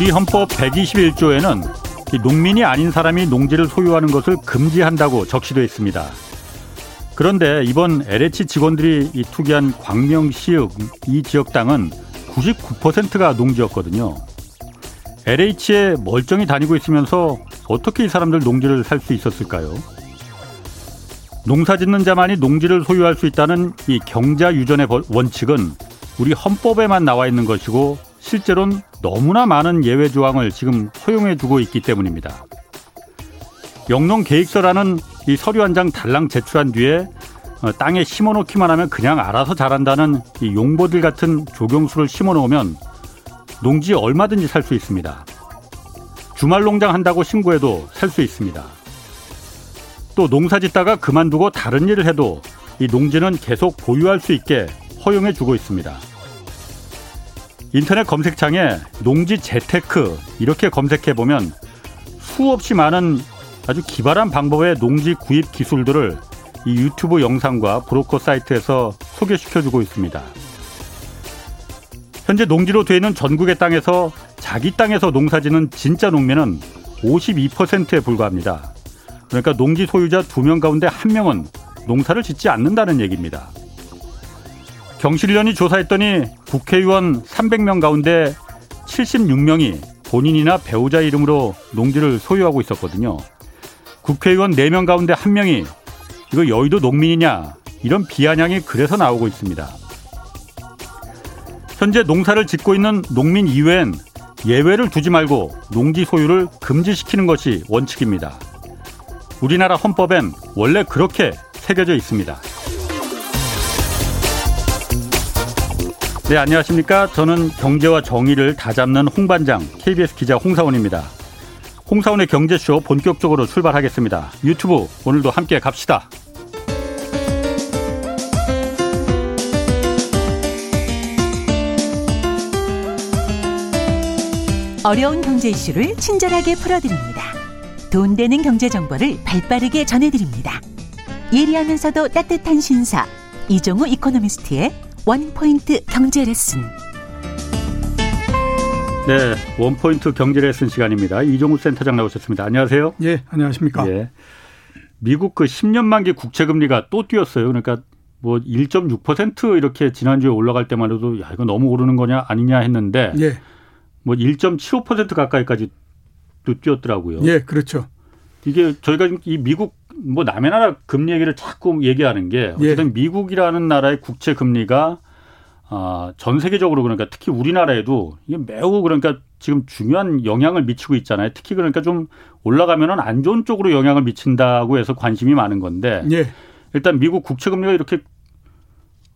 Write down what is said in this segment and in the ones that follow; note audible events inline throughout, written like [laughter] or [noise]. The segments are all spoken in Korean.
우리 헌법 121조에는 농민이 아닌 사람이 농지를 소유하는 것을 금지한다고 적시되어 있습니다. 그런데 이번 LH 직원들이 투기한 광명시읍 이 지역 땅은 99%가 농지였거든요. LH에 멀쩡히 다니고 있으면서 어떻게 이 사람들 농지를 살 수 있었을까요? 농사 짓는 자만이 농지를 소유할 수 있다는 이 경자 유전의 원칙은 우리 헌법에만 나와 있는 것이고 실제로는 너무나 많은 예외 조항을 지금 허용해 두고 있기 때문입니다. 영농 계획서라는 이 서류 한 장 달랑 제출한 뒤에 어, 땅에 심어 놓기만 하면 그냥 알아서 자란다는 이 용보들 같은 조경수를 심어 놓으면 농지 얼마든지 살 수 있습니다. 주말 농장 한다고 신고해도 살 수 있습니다. 또 농사 짓다가 그만두고 다른 일을 해도 이 농지는 계속 보유할 수 있게 허용해 주고 있습니다. 인터넷 검색창에 농지 재테크 이렇게 검색해 보면 수없이 많은 아주 기발한 방법의 농지 구입 기술들을 이 유튜브 영상과 브로커 사이트에서 소개시켜 주고 있습니다. 현재 농지로 되어 있는 전국의 땅에서 자기 땅에서 농사짓는 진짜 농민은 52%에 불과합니다. 그러니까 농지 소유자 두 명 가운데 한 명은 농사를 짓지 않는다는 얘기입니다. 경실련이 조사했더니 국회의원 300명 가운데 76명이 본인이나 배우자 이름으로 농지를 소유하고 있었거든요. 국회의원 4명 가운데 1명이 이거 여의도 농민이냐 이런 비아냥이 그래서 나오고 있습니다. 현재 농사를 짓고 있는 농민 이외엔 예외를 두지 말고 농지 소유를 금지시키는 것이 원칙입니다. 우리나라 헌법엔 원래 그렇게 새겨져 있습니다. 네, 안녕하십니까. 저는 경제와 정의를 다 잡는 홍반장 KBS 기자 홍사원입니다. 홍사원의 경제쇼 본격적으로 출발하겠습니다. 유튜브 오늘도 함께 갑시다. 어려운 경제 이슈를 친절하게 풀어드립니다. 돈 되는 경제 정보를 발빠르게 전해드립니다. 예리하면서도 따뜻한 신사 이종우 이코노미스트의 원포인트 경제 레슨. 네, 원포인트 경제 레슨 시간입니다. 이종우 센터장 나오셨습니다. 안녕하세요. 예, 안녕하십니까. 예. 미국 그 10년 만기 국채 금리가 또 뛰었어요. 그러니까 뭐 1.6% 이렇게 지난주에 올라갈 때만 해도 야, 이거 너무 오르는 거냐 아니냐 했는데 예. 뭐1.75% 가까이까지 또 뛰었더라고요. 예, 그렇죠. 이게 저희가 이 미국 뭐 남의 나라 금리 얘기를 자꾸 얘기하는 게 어쨌든 예. 미국이라는 나라의 국채 금리가 아, 전 세계적으로 그러니까 특히 우리나라에도 이게 매우 그러니까 지금 중요한 영향을 미치고 있잖아요. 특히 그러니까 좀 올라가면은 안 좋은 쪽으로 영향을 미친다고 해서 관심이 많은 건데 예. 일단 미국 국채 금리가 이렇게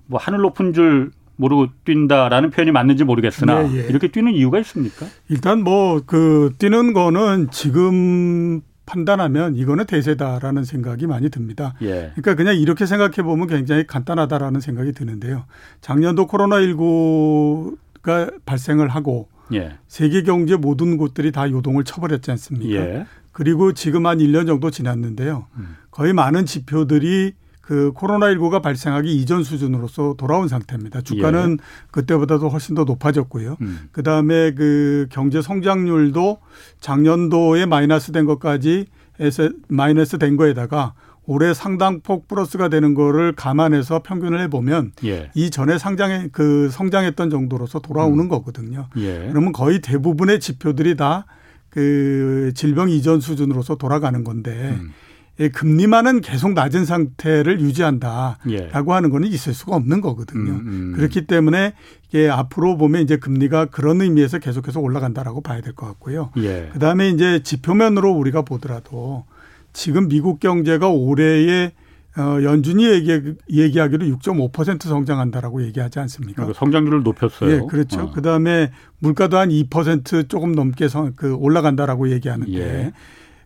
뭐 하늘 높은 줄 모르고 뛴다라는 표현이 맞는지 모르겠으나 예, 예. 이렇게 뛰는 이유가 있습니까? 일단 뭐 그 뛰는 거는 지금 판단하면 이거는 대세다라는 생각이 많이 듭니다. 예. 그러니까 그냥 이렇게 생각해 보면 굉장히 간단하다라는 생각이 드는데요. 작년도 코로나19가 발생을 하고 예. 세계 경제 모든 곳들이 다 요동을 쳐버렸지 않습니까? 예. 그리고 지금 한 1년 정도 지났는데요. 음. 거의 많은 지표들이 그 코로나19가 발생하기 이전 수준으로서 돌아온 상태입니다. 주가는 예. 그때보다도 훨씬 더 높아졌고요. 음. 그 다음에 그 경제 성장률도 작년도에 마이너스 된 것까지 에서 마이너스 된 거에다가 올해 상당폭 플러스가 되는 거를 감안해서 평균을 해보면 예. 이전에 상장해 그 성장했던 정도로서 돌아오는 음. 거거든요. 예. 그러면 거의 대부분의 지표들이 다 그 질병 이전 수준으로서 돌아가는 건데 음. 예, 금리만은 계속 낮은 상태를 유지한다라고 예. 하는 거는 있을 수가 없는 거거든요. 음, 음. 그렇기 때문에 이게 앞으로 보면 이제 금리가 그런 의미에서 계속해서 올라간다라고 봐야 될 것 같고요. 예. 그다음에 이제 지표면으로 우리가 보더라도 지금 미국 경제가 올해에 어, 연준이 얘기, 얘기하기로 6.5% 성장한다라고 얘기하지 않습니까? 그러니까 성장률을 높였어요. 예, 그렇죠. 어. 그 다음에 물가도 한 2% 조금 넘게 성, 그 올라간다라고 얘기하는데 예.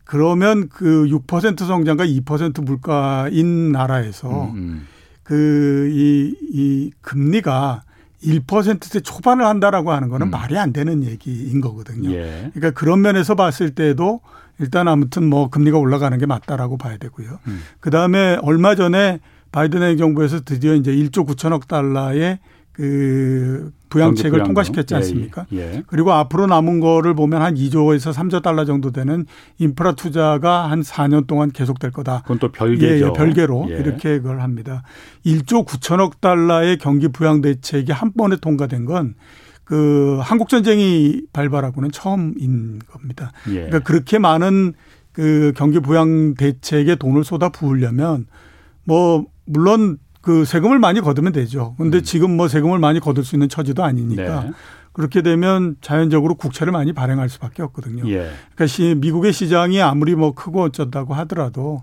그러면 그 6% 성장과 2% 물가인 나라에서 음, 음. 그이 이 금리가 1%대 초반을 한다라고 하는 거는 음. 말이 안 되는 얘기인 거거든요. 예. 그러니까 그런 면에서 봤을 때도 일단 아무튼 뭐 금리가 올라가는 게 맞다라고 봐야 되고요. 음. 그 다음에 얼마 전에 바이든 행정부에서 드디어 이제 1조 9천억 달러의 그 부양책을 통과시켰지 예, 않습니까? 예, 예. 그리고 앞으로 남은 거를 보면 한 2조에서 3조 달러 정도 되는 인프라 투자가 한 4년 동안 계속될 거다. 그건 또 별개죠. 예, 예 별개로 예. 이렇게 그걸 합니다. 1조 9천억 달러의 경기 부양 대책이 한 번에 통과된 건 그 한국 전쟁이 발발하고는 처음인 겁니다. 예. 그러니까 그렇게 많은 그 경기 부양 대책에 돈을 쏟아 부으려면 뭐 물론 그 세금을 많이 거두면 되죠. 근데 음. 지금 뭐 세금을 많이 거둘 수 있는 처지도 아니니까 네. 그렇게 되면 자연적으로 국채를 많이 발행할 수밖에 없거든요. 예. 그러니까 시, 미국의 시장이 아무리 뭐 크고 어쩌다고 하더라도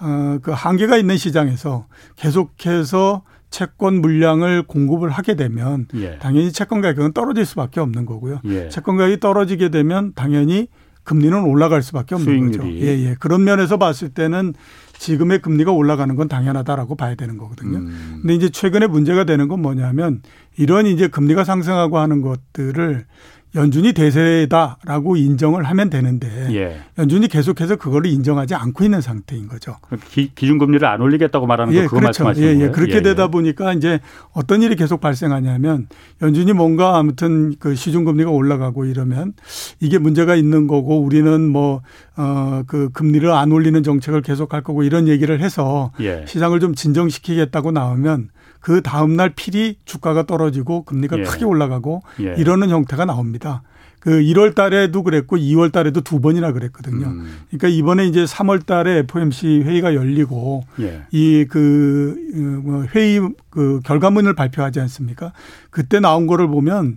어, 그 한계가 있는 시장에서 계속해서 채권 물량을 공급을 하게 되면 예. 당연히 채권 가격은 떨어질 수밖에 없는 거고요. 예. 채권 가격이 떨어지게 되면 당연히 금리는 올라갈 수밖에 없는 수익률이. 거죠. 예, 예. 그런 면에서 봤을 때는 지금의 금리가 올라가는 건 당연하다라고 봐야 되는 거거든요. 음. 근데 이제 최근에 문제가 되는 건 뭐냐면 이런 이제 금리가 상승하고 하는 것들을 연준이 대세다라고 인정을 하면 되는데 예. 연준이 계속해서 그거를 인정하지 않고 있는 상태인 거죠. 기, 준금리를 안 올리겠다고 말하는 거 예, 그거 그렇죠. 말씀하시는 예, 예. 거예요? 그렇게 예, 되다 예. 보니까 이제 어떤 일이 계속 발생하냐면 연준이 뭔가 아무튼 그 시중금리가 올라가고 이러면 이게 문제가 있는 거고 우리는 뭐 어 그 금리를 안 올리는 정책을 계속할 거고 이런 얘기를 해서 예. 시장을 좀 진정시키겠다고 나오면 그 다음날 필히 주가가 떨어지고 금리가 예. 크게 올라가고 예. 이러는 형태가 나옵니다. 그 1월 달에도 그랬고 2월 달에도 두 번이나 그랬거든요. 음. 그러니까 이번에 이제 3월 달에 FOMC 회의가 열리고 예. 이그 뭐 회의 그 결과문을 발표하지 않습니까? 그때 나온 거를 보면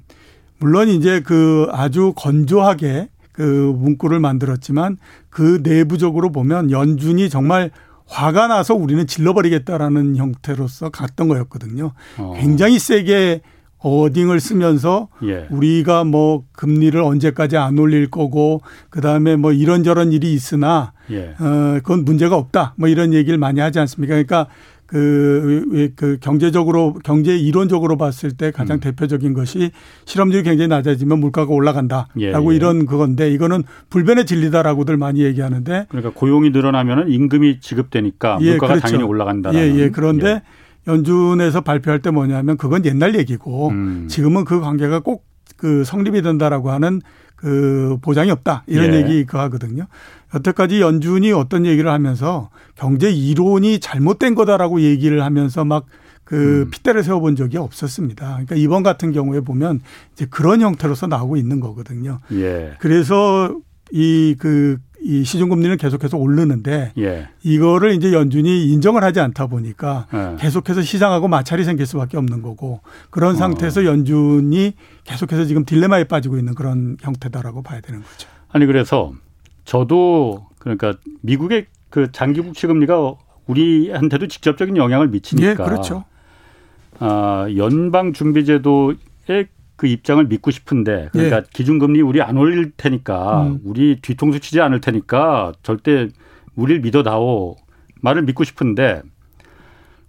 물론 이제 그 아주 건조하게 그 문구를 만들었지만 그 내부적으로 보면 연준이 정말 화가 나서 우리는 질러버리겠다라는 형태로서 갔던 거였거든요. 어. 굉장히 세게 어딩을 쓰면서 예. 우리가 뭐 금리를 언제까지 안 올릴 거고 그다음에 뭐 이런저런 일이 있으나 예. 어 그건 문제가 없다. 뭐 이런 얘기를 많이 하지 않습니까? 그러니까 그, 그 경제적으로 경제 이론적으로 봤을 때 가장 음. 대표적인 것이 실업률이 굉장히 낮아지면 물가가 올라간다라고 예, 예. 이런 그건데 이거는 불변의 진리다라고들 많이 얘기하는데 그러니까 고용이 늘어나면은 임금이 지급되니까 예, 물가가 그렇죠. 당연히 올라간다. 예, 예. 그런데 예. 연준에서 발표할 때 뭐냐면 그건 옛날 얘기고 음. 지금은 그 관계가 꼭 그 성립이 된다라고 하는 그 보장이 없다 이런 예. 얘기 그 하거든요. 여태까지 연준이 어떤 얘기를 하면서 경제 이론이 잘못된 거다라고 얘기를 하면서 막그 음. 핏대를 세워본 적이 없었습니다. 그러니까 이번 같은 경우에 보면 이제 그런 형태로서 나오고 있는 거거든요. 예. 그래서 이 그 이 시중 금리는 계속해서 오르는데 예. 이거를 이제 연준이 인정을 하지 않다 보니까 예. 계속해서 시장하고 마찰이 생길 수밖에 없는 거고 그런 어. 상태에서 연준이 계속해서 지금 딜레마에 빠지고 있는 그런 형태다라고 봐야 되는 거죠. 아니 그래서 저도 그러니까 미국의 그 장기 국채 금리가 우리한테도 직접적인 영향을 미치니까. 예, 그렇죠. 아, 연방 준비 제도의 그 입장을 믿고 싶은데 그러니까 예. 기준금리 우리 안 올릴 테니까 음. 우리 뒤통수 치지 않을 테니까 절대 우리를 믿어다오 말을 믿고 싶은데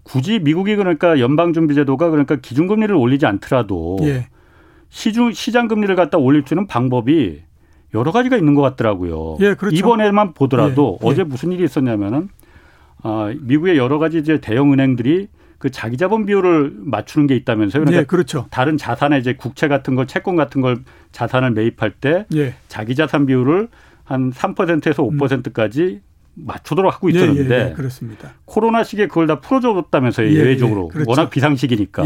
굳이 미국이 그러니까 연방 준비 제도가 그러니까 기준금리를 올리지 않더라도 예. 시중 시장 금리를 갖다 올릴 수 있는 방법이 여러 가지가 있는 것 같더라고요. 예, 그렇죠. 이번에만 보더라도 예, 예. 어제 무슨 일이 있었냐면은 아, 미국의 여러 가지 이제 대형 은행들이 그 자기 자본 비율을 맞추는 게 있다면서요. 그러니까 예, 그렇죠. 다른 자산에 이제 국채 같은 걸 채권 같은 걸 자산을 매입할 때 예. 자기 자산 비율을 한 3%에서 5%까지 음. 맞추도록 하고 있었는데 예, 예, 예, 그렇습니다. 코로나 시기에 그걸 다 풀어줬다면서요. 예, 외적으로 그렇죠. 워낙 비상시기니까.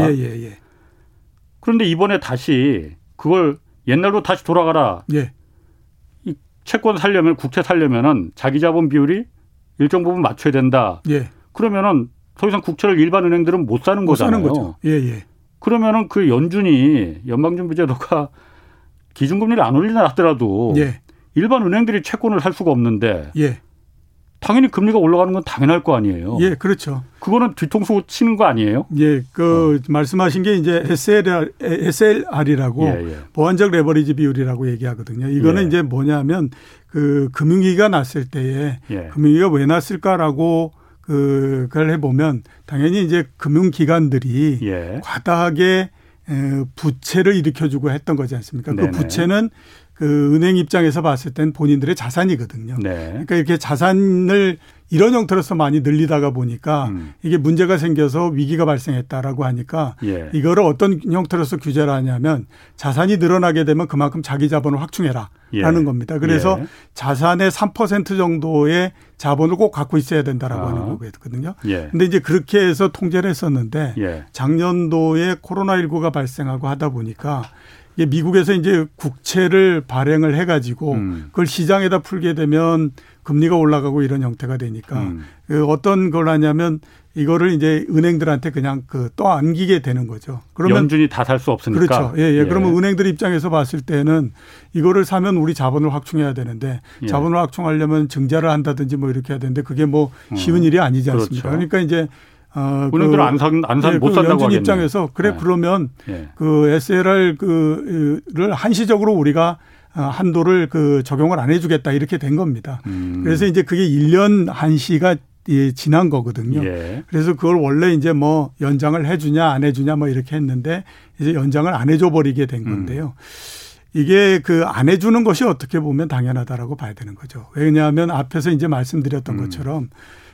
그런데 이번에 다시 그걸 옛날로 다시 돌아가라. 채권 살려면 국채 살려면은 자기 자본 비율이 일정 부분 맞춰야 된다. 예. 그러면은 더 이상 국채를 일반 은행들은 못 사는 못 거잖아요. 사는 거죠. 예, 예. 그러면은 그 연준이 연방준비제도가 기준금리를 안 올리나 하더라도 예. 일반 은행들이 채권을 살 수가 없는데 예. 당연히 금리가 올라가는 건 당연할 거 아니에요. 예, 그렇죠. 그거는 뒤통수 치는 거 아니에요? 예, 그 어. 말씀하신 게 이제 SLR, SLR이라고 예, 예. 보완적 레버리지 비율이라고 얘기하거든요. 이거는 예. 이제 뭐냐면 그 금융위기가 났을 때에 예. 금융위기가 왜 났을까라고 그 그걸 해보면 당연히 이제 금융기관들이 예. 과다하게 부채를 일으켜주고 했던 거지 않습니까? 그 네네. 그 부채는 그 은행 입장에서 봤을 땐 본인들의 자산이거든요. 네. 그러니까 이렇게 자산을 이런 형태로서 많이 늘리다가 보니까 음. 이게 문제가 생겨서 위기가 발생했다라고 하니까 예. 이거를 어떤 형태로서 규제를 하냐면 자산이 늘어나게 되면 그만큼 자기 자본을 확충해라 라는 예. 겁니다. 그래서 예. 자산의 3% 정도의 자본을 꼭 갖고 있어야 된다라고 아. 하는 거거든요. 예. 근데 이제 그렇게 해서 통제를 했었는데 예. 작년도에 코로나19가 발생하고 하다 보니까 이게 미국에서 이제 국채를 발행을 해가지고 음. 그걸 시장에다 풀게 되면 금리가 올라가고 이런 형태가 되니까 음. 그 어떤 걸 하냐면 이거를 이제 은행들한테 그냥 그 떠안기게 되는 거죠. 그러면 연준이 다 살 수 없으니까. 그렇죠. 예, 예, 예. 그러면 은행들 입장에서 봤을 때는 이거를 사면 우리 자본을 확충해야 되는데 예. 자본을 확충하려면 증자를 한다든지 뭐 이렇게 해야 되는데 그게 뭐 음. 쉬운 일이 아니지 않습니까? 그렇죠. 그러니까 이제 어, 은행들은 그, 안 산 안산 예, 못그 산다고 하겠네. 입장에서 그래 네. 그러면 예. 그 SLR 그를 한시적으로 우리가 어, 한도를 그 적용을 안 해주겠다 이렇게 된 겁니다. 음. 그래서 이제 그게 1년 한시가 예, 지난 거거든요. 예. 그래서 그걸 원래 이제 뭐 연장을 해주냐 안 해주냐 뭐 이렇게 했는데 이제 연장을 안 해줘 버리게 된 음. 건데요. 음. 이게 그 안 해주는 것이 어떻게 보면 당연하다라고 봐야 되는 거죠. 왜냐하면 앞에서 이제 말씀드렸던 음. 것처럼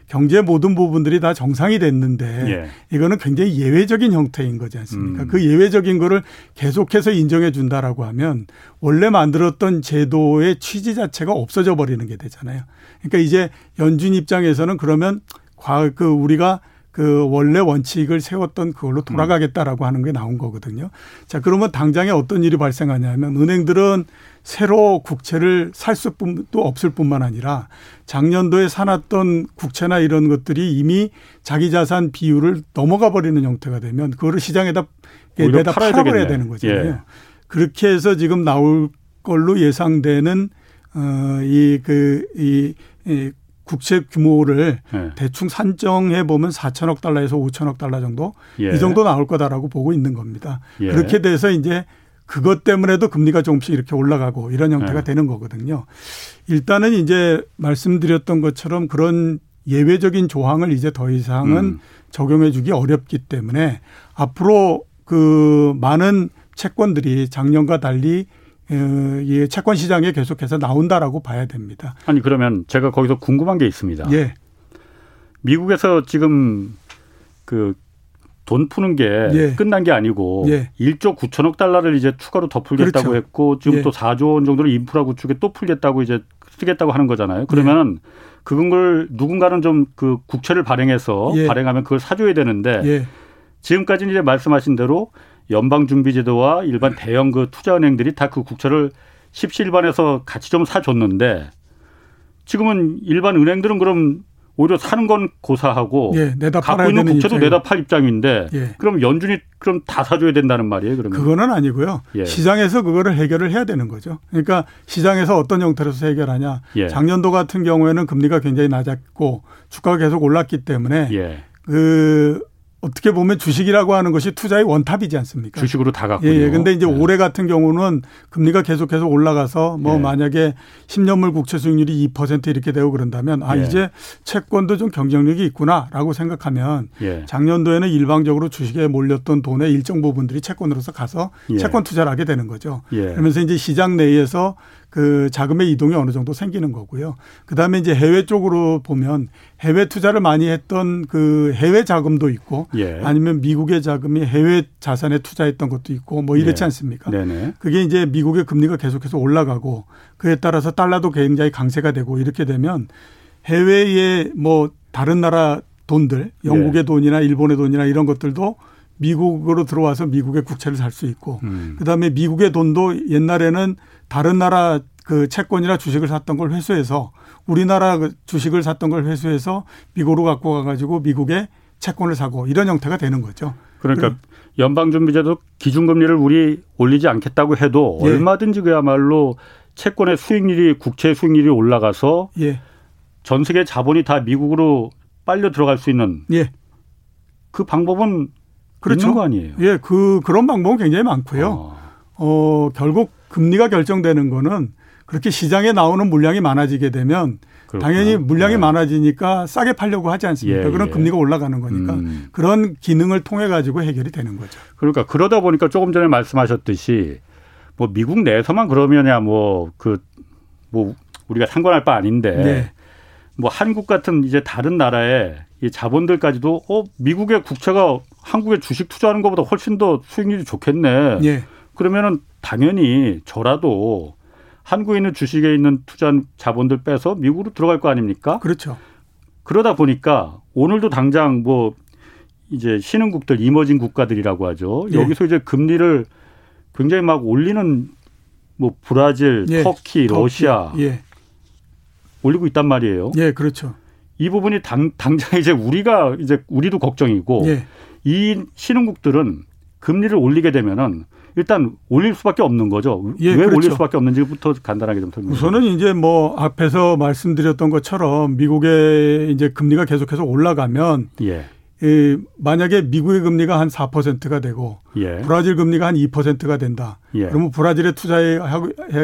경제 모든 부분들이 다 정상이 됐는데 예. 이거는 굉장히 예외적인 형태인 거지 않습니까? 음. 그 예외적인 거를 계속해서 인정해 준다라고 하면 원래 만들었던 제도의 취지 자체가 없어져 버리는 게 되잖아요. 그러니까 이제 연준 입장에서는 그러면 과, 그 우리가 그 원래 원칙을 세웠던 그걸로 돌아가겠다라고 하는 게 나온 거거든요. 자, 그러면 당장에 어떤 일이 발생하냐면 은행들은 새로 국채를 살 수도 없을 뿐만 아니라 작년도에 사놨던 국채나 이런 것들이 이미 자기 자산 비율을 넘어가 버리는 형태가 되면 그거를 시장에다 내다 팔아버려야 되는 거잖아요. 예. 그렇게 해서 지금 나올 걸로 예상되는 어이 그이 이 국채 규모를 예. 대충 산정해 보면 4천억 달러에서 5천억 달러 정도 예. 이 정도 나올 거다라고 보고 있는 겁니다. 예. 그렇게 돼서 이제 그것 때문에도 금리가 조금씩 이렇게 올라가고 이런 형태가 예. 되는 거거든요. 일단은 이제 말씀드렸던 것처럼 그런 예외적인 조항을 이제 더 이상은 음. 적용해 주기 어렵기 때문에 앞으로 그 많은 채권들이 작년과 달리 어, 이 채권 시장에 계속해서 나온다라고 봐야 됩니다. 아니 그러면 제가 거기서 궁금한 게 있습니다. 예. 미국에서 지금 그 돈 푸는 게 예. 끝난 게 아니고 예. 1조 9천억 달러를 이제 추가로 더 풀겠다고 그렇죠. 했고 지금 예. 또 4조 원 정도를 인프라 구축에 또 풀겠다고 이제 쓰겠다고 하는 거잖아요. 그러면 예. 그걸 누군가는 좀 그 국채를 발행해서 예. 발행하면 그걸 사줘야 되는데 예. 지금까지 이제 말씀하신 대로 연방준비제도와 일반 대형 그 투자은행들이 다 그 국채를 십시일반에서 같이 좀 사줬는데 지금은 일반 은행들은 그럼 오히려 사는 건 고사하고 예, 내다 갖고 있는 국채도 입장이고. 내다 팔 입장인데 예. 그럼 연준이 그럼 다 사줘야 된다는 말이에요 그러면 그거는 아니고요 예. 시장에서 그거를 해결을 해야 되는 거죠 그러니까 시장에서 어떤 형태로 서 해결하냐 예. 작년도 같은 경우에는 금리가 굉장히 낮았고 주가가 계속 올랐기 때문에 예. 그 어떻게 보면 주식이라고 하는 것이 투자의 원탑이지 않습니까? 주식으로 다 갖고요. 예, 예. 근데 이제 네. 올해 같은 경우는 금리가 계속해서 올라가서 뭐 네. 만약에 10년물 국채 수익률이 2% 이렇게 되고 그런다면 아, 예. 이제 채권도 좀 경쟁력이 있구나라고 생각하면 예. 작년도에는 일방적으로 주식에 몰렸던 돈의 일정 부분들이 채권으로서 가서 예. 채권 투자를 하게 되는 거죠. 예. 그러면서 이제 시장 내에서 그 자금의 이동이 어느 정도 생기는 거고요. 그다음에 이제 해외 쪽으로 보면 해외 투자를 많이 했던 그 해외 자금도 있고 예. 아니면 미국의 자금이 해외 자산에 투자했던 것도 있고 뭐 이렇지 예. 않습니까? 네네. 그게 이제 미국의 금리가 계속해서 올라가고 그에 따라서 달러도 굉장히 강세가 되고 이렇게 되면 해외의 뭐 다른 나라 돈들 영국의 예. 돈이나 일본의 돈이나 이런 것들도 미국으로 들어와서 미국의 국채를 살 수 있고 음. 그다음에 미국의 돈도 옛날에는 다른 나라 그 채권이나 주식을 샀던 걸 회수해서 우리나라 그 주식을 샀던 걸 회수해서 미국으로 갖고 가가지고 미국의 채권을 사고 이런 형태가 되는 거죠. 그러니까 연방준비제도 기준금리를 우리 올리지 않겠다고 해도 예. 얼마든지 그야말로 채권의 수익률이 국채 수익률이 올라가서 예. 전 세계 자본이 다 미국으로 빨려 들어갈 수 있는 예. 그 방법은 그렇죠. 있는 거 아니에요? 예, 그 그런 방법은 굉장히 많고요. 아. 어, 결국 금리가 결정되는 거는 그렇게 시장에 나오는 물량이 많아지게 되면 그렇구나. 당연히 물량이 네. 많아지니까 싸게 팔려고 하지 않습니까? 예, 그런 예. 금리가 올라가는 거니까 음. 그런 기능을 통해 가지고 해결이 되는 거죠. 그러니까 그러다 보니까 조금 전에 말씀하셨듯이 뭐 미국 내에서만 그러면야 뭐 그뭐 그 뭐 우리가 상관할 바 아닌데 네. 뭐 한국 같은 이제 다른 나라의 이 자본들까지도 어 미국의 국채가 한국에 주식 투자하는 것보다 훨씬 더 수익률이 좋겠네. 예. 그러면은 당연히 저라도 한국에 있는 주식에 있는 투자한 자본들 빼서 미국으로 들어갈 거 아닙니까? 그렇죠. 그러다 보니까 오늘도 당장 뭐 이제 신흥국들 이머징 국가들이라고 하죠. 예. 여기서 이제 금리를 굉장히 막 올리는 뭐 브라질, 예. 터키, 러시아 예. 올리고 있단 말이에요. 예, 그렇죠. 이 부분이 당, 당장 이제 우리가 이제 우리도 걱정이고 예. 이 신흥국들은 금리를 올리게 되면은 일단 올릴 수밖에 없는 거죠. 예, 왜 그렇죠. 올릴 수밖에 없는지부터 간단하게 좀 설명해 주세요. 우선은 이제 뭐 앞에서 말씀드렸던 것처럼 미국의 이제 금리가 계속해서 올라가면 예. 이 만약에 미국의 금리가 한 4%가 되고 예. 브라질 금리가 한 2%가 된다. 예. 그러면 브라질에 투자해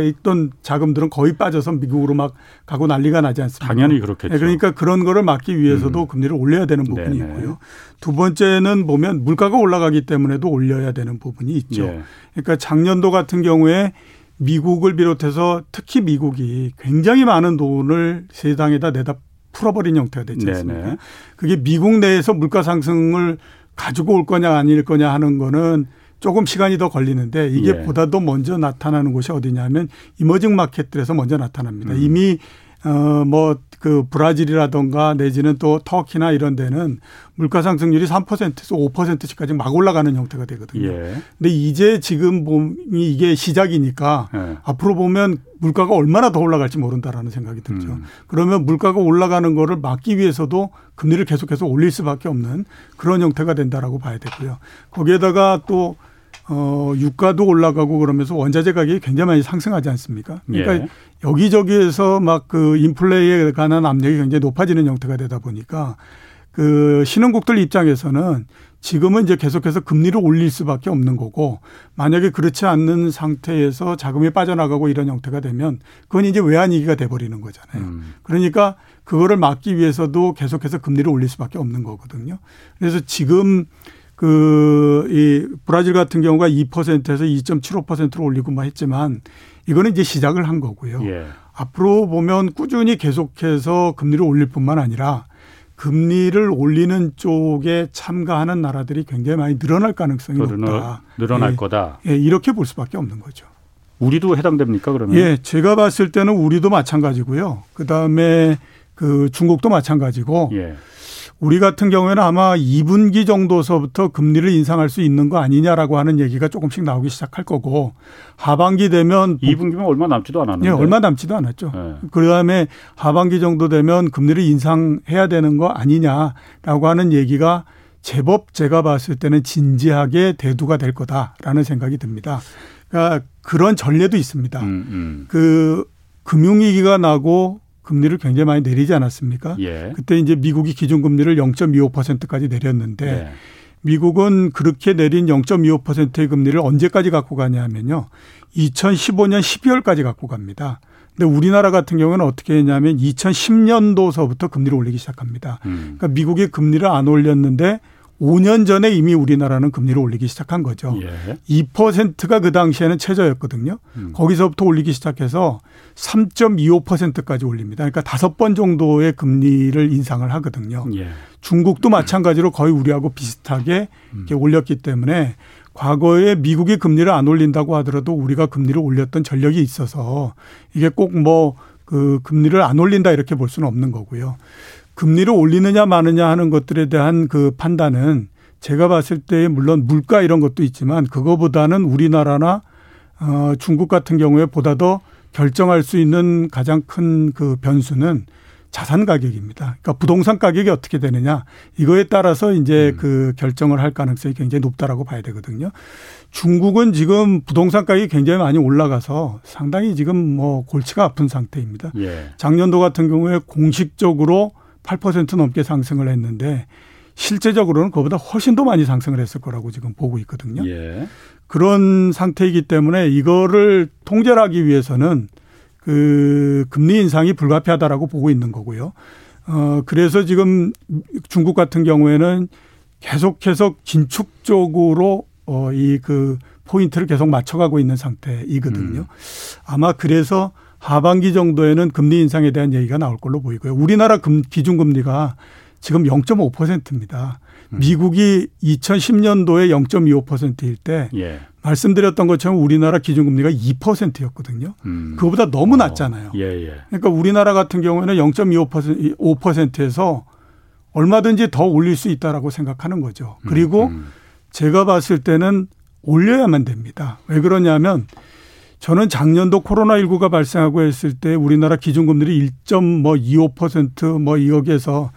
있던 자금들은 거의 빠져서 미국으로 막 가고 난리가 나지 않습니까? 당연히 그렇겠죠. 네, 그러니까 그런 거를 막기 위해서도 음. 금리를 올려야 되는 부분이 네네. 있고요. 두 번째는 보면 물가가 올라가기 때문에도 올려야 되는 부분이 있죠. 예. 그러니까 작년도 같은 경우에 미국을 비롯해서 특히 미국이 굉장히 많은 돈을 세상에다 내다 풀어버린 형태가 됐지 않습니까? 네네. 그게 미국 내에서 물가 상승을 가지고 올 거냐 아닐 거냐 하는 거는 조금 시간이 더 걸리는데 이게 예. 보다도 먼저 나타나는 곳이 어디냐면 이머징 마켓들에서 먼저 나타납니다. 음. 이미 어뭐 그 브라질이라던가 내지는 또 터키나 이런 데는 물가 상승률이 3%에서 5%씩까지 막 올라가는 형태가 되거든요. 예. 근데 이제 지금 보면 이게 시작이니까 예. 앞으로 보면 물가가 얼마나 더 올라갈지 모른다라는 생각이 들죠. 음. 그러면 물가가 올라가는 거를 막기 위해서도 금리를 계속해서 올릴 수밖에 없는 그런 형태가 된다라고 봐야 되고요. 거기에다가 또 어, 유가도 올라가고 그러면서 원자재 가격이 굉장히 많이 상승하지 않습니까? 그러니까 예. 여기저기에서 막 그 인플레이에 관한 압력이 굉장히 높아지는 형태가 되다 보니까 그 신흥국들 입장에서는 지금은 이제 계속해서 금리를 올릴 수밖에 없는 거고 만약에 그렇지 않는 상태에서 자금이 빠져나가고 이런 형태가 되면 그건 이제 외환위기가 돼버리는 거잖아요. 음. 그러니까 그거를 막기 위해서도 계속해서 금리를 올릴 수밖에 없는 거거든요. 그래서 지금 그, 이 브라질 같은 경우가 2%에서 2.75%로 올리고 막 했지만 이거는 이제 시작을 한 거고요. 예. 앞으로 보면 꾸준히 계속해서 금리를 올릴 뿐만 아니라 금리를 올리는 쪽에 참가하는 나라들이 굉장히 많이 늘어날 가능성이 높다. 늘어날 예. 거다. 예, 이렇게 볼 수밖에 없는 거죠. 우리도 해당됩니까 그러면? 예, 제가 봤을 때는 우리도 마찬가지고요. 그 다음에 그 중국도 마찬가지고. 예. 우리 같은 경우에는 아마 2분기 정도서부터 금리를 인상할 수 있는 거 아니냐라고 하는 얘기가 조금씩 나오기 시작할 거고 하반기 되면 2분기면 얼마 남지도 않았는데. 예, 얼마 남지도 않았죠. 네. 그다음에 하반기 정도 되면 금리를 인상해야 되는 거 아니냐라고 하는 얘기가 제법 제가 봤을 때는 진지하게 대두가 될 거다라는 생각이 듭니다. 그러니까 그런 전례도 있습니다. 음, 음. 그 금융위기가 나고 금리를 굉장히 많이 내리지 않았습니까? 예. 그때 이제 미국이 기준금리를 0.25%까지 내렸는데 네. 미국은 그렇게 내린 0.25%의 금리를 언제까지 갖고 가냐면요. 2015년 12월까지 갖고 갑니다. 근데 우리나라 같은 경우는 어떻게 했냐면 2010년도서부터 금리를 올리기 시작합니다. 음. 그러니까 미국이 금리를 안 올렸는데 5년 전에 이미 우리나라는 금리를 올리기 시작한 거죠. 예. 2%가 그 당시에는 최저였거든요. 음. 거기서부터 올리기 시작해서 3.25%까지 올립니다. 그러니까 다섯 번 정도의 금리를 인상을 하거든요. 예. 중국도 마찬가지로 거의 우리하고 비슷하게 음. 올렸기 때문에 과거에 미국이 금리를 안 올린다고 하더라도 우리가 금리를 올렸던 전력이 있어서 이게 꼭 뭐 그 금리를 안 올린다 이렇게 볼 수는 없는 거고요. 금리를 올리느냐 마느냐 하는 것들에 대한 그 판단은 제가 봤을 때 물론 물가 이런 것도 있지만 그거보다는 우리나라나 어 중국 같은 경우에 보다 더 결정할 수 있는 가장 큰 그 변수는 자산 가격입니다. 그러니까 부동산 가격이 어떻게 되느냐 이거에 따라서 이제 음. 그 결정을 할 가능성이 굉장히 높다라고 봐야 되거든요. 중국은 지금 부동산 가격이 굉장히 많이 올라가서 상당히 지금 뭐 골치가 아픈 상태입니다. 예. 작년도 같은 경우에 공식적으로 8% 넘게 상승을 했는데 실제적으로는 그보다 훨씬 더 많이 상승을 했을 거라고 지금 보고 있거든요. 예. 그런 상태이기 때문에 이거를 통제를 하기 위해서는 그 금리 인상이 불가피하다라고 보고 있는 거고요. 어, 그래서 지금 중국 같은 경우에는 계속해서 긴축적으로 어, 이 그 포인트를 계속 맞춰가고 있는 상태이거든요. 음. 아마 그래서 하반기 정도에는 금리 인상에 대한 얘기가 나올 걸로 보이고요. 우리나라 금, 기준금리가 지금 0.5%입니다. 음. 미국이 2010년도에 0.25%일 때 예. 말씀드렸던 것처럼 우리나라 기준금리가 2%였거든요. 음. 그거보다 너무 어. 낮잖아요. 예, 예. 그러니까 우리나라 같은 경우에는 0.25% 5%에서 얼마든지 더 올릴 수 있다라고 생각하는 거죠. 음, 그리고 음. 제가 봤을 때는 올려야만 됩니다. 왜 그러냐면 저는 작년도 코로나19가 발생하고 했을 때 우리나라 기준금리를 1.25%뭐 뭐 여기에서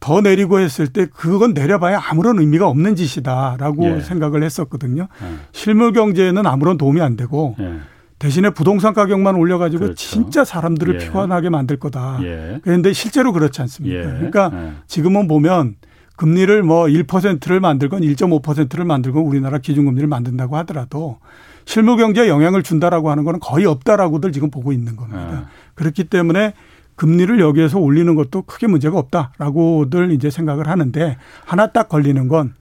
더 내리고 했을 때 그건 내려봐야 아무런 의미가 없는 짓이다라고 예. 생각을 했었거든요. 예. 실물 경제에는 아무런 도움이 안 되고 예. 대신에 부동산 가격만 올려가지고 그렇죠. 진짜 사람들을 예. 피곤하게 만들 거다. 예. 그런데 실제로 그렇지 않습니까? 예. 그러니까 예. 지금은 보면 금리를 뭐 1%를 만들건 1.5%를 만들건 우리나라 기준금리를 만든다고 하더라도 실물 경제에 영향을 준다라고 하는 거는 거의 없다라고들 지금 보고 있는 겁니다. 그렇기 때문에 금리를 여기에서 올리는 것도 크게 문제가 없다라고들 이제 생각을 하는데 하나 딱 걸리는 건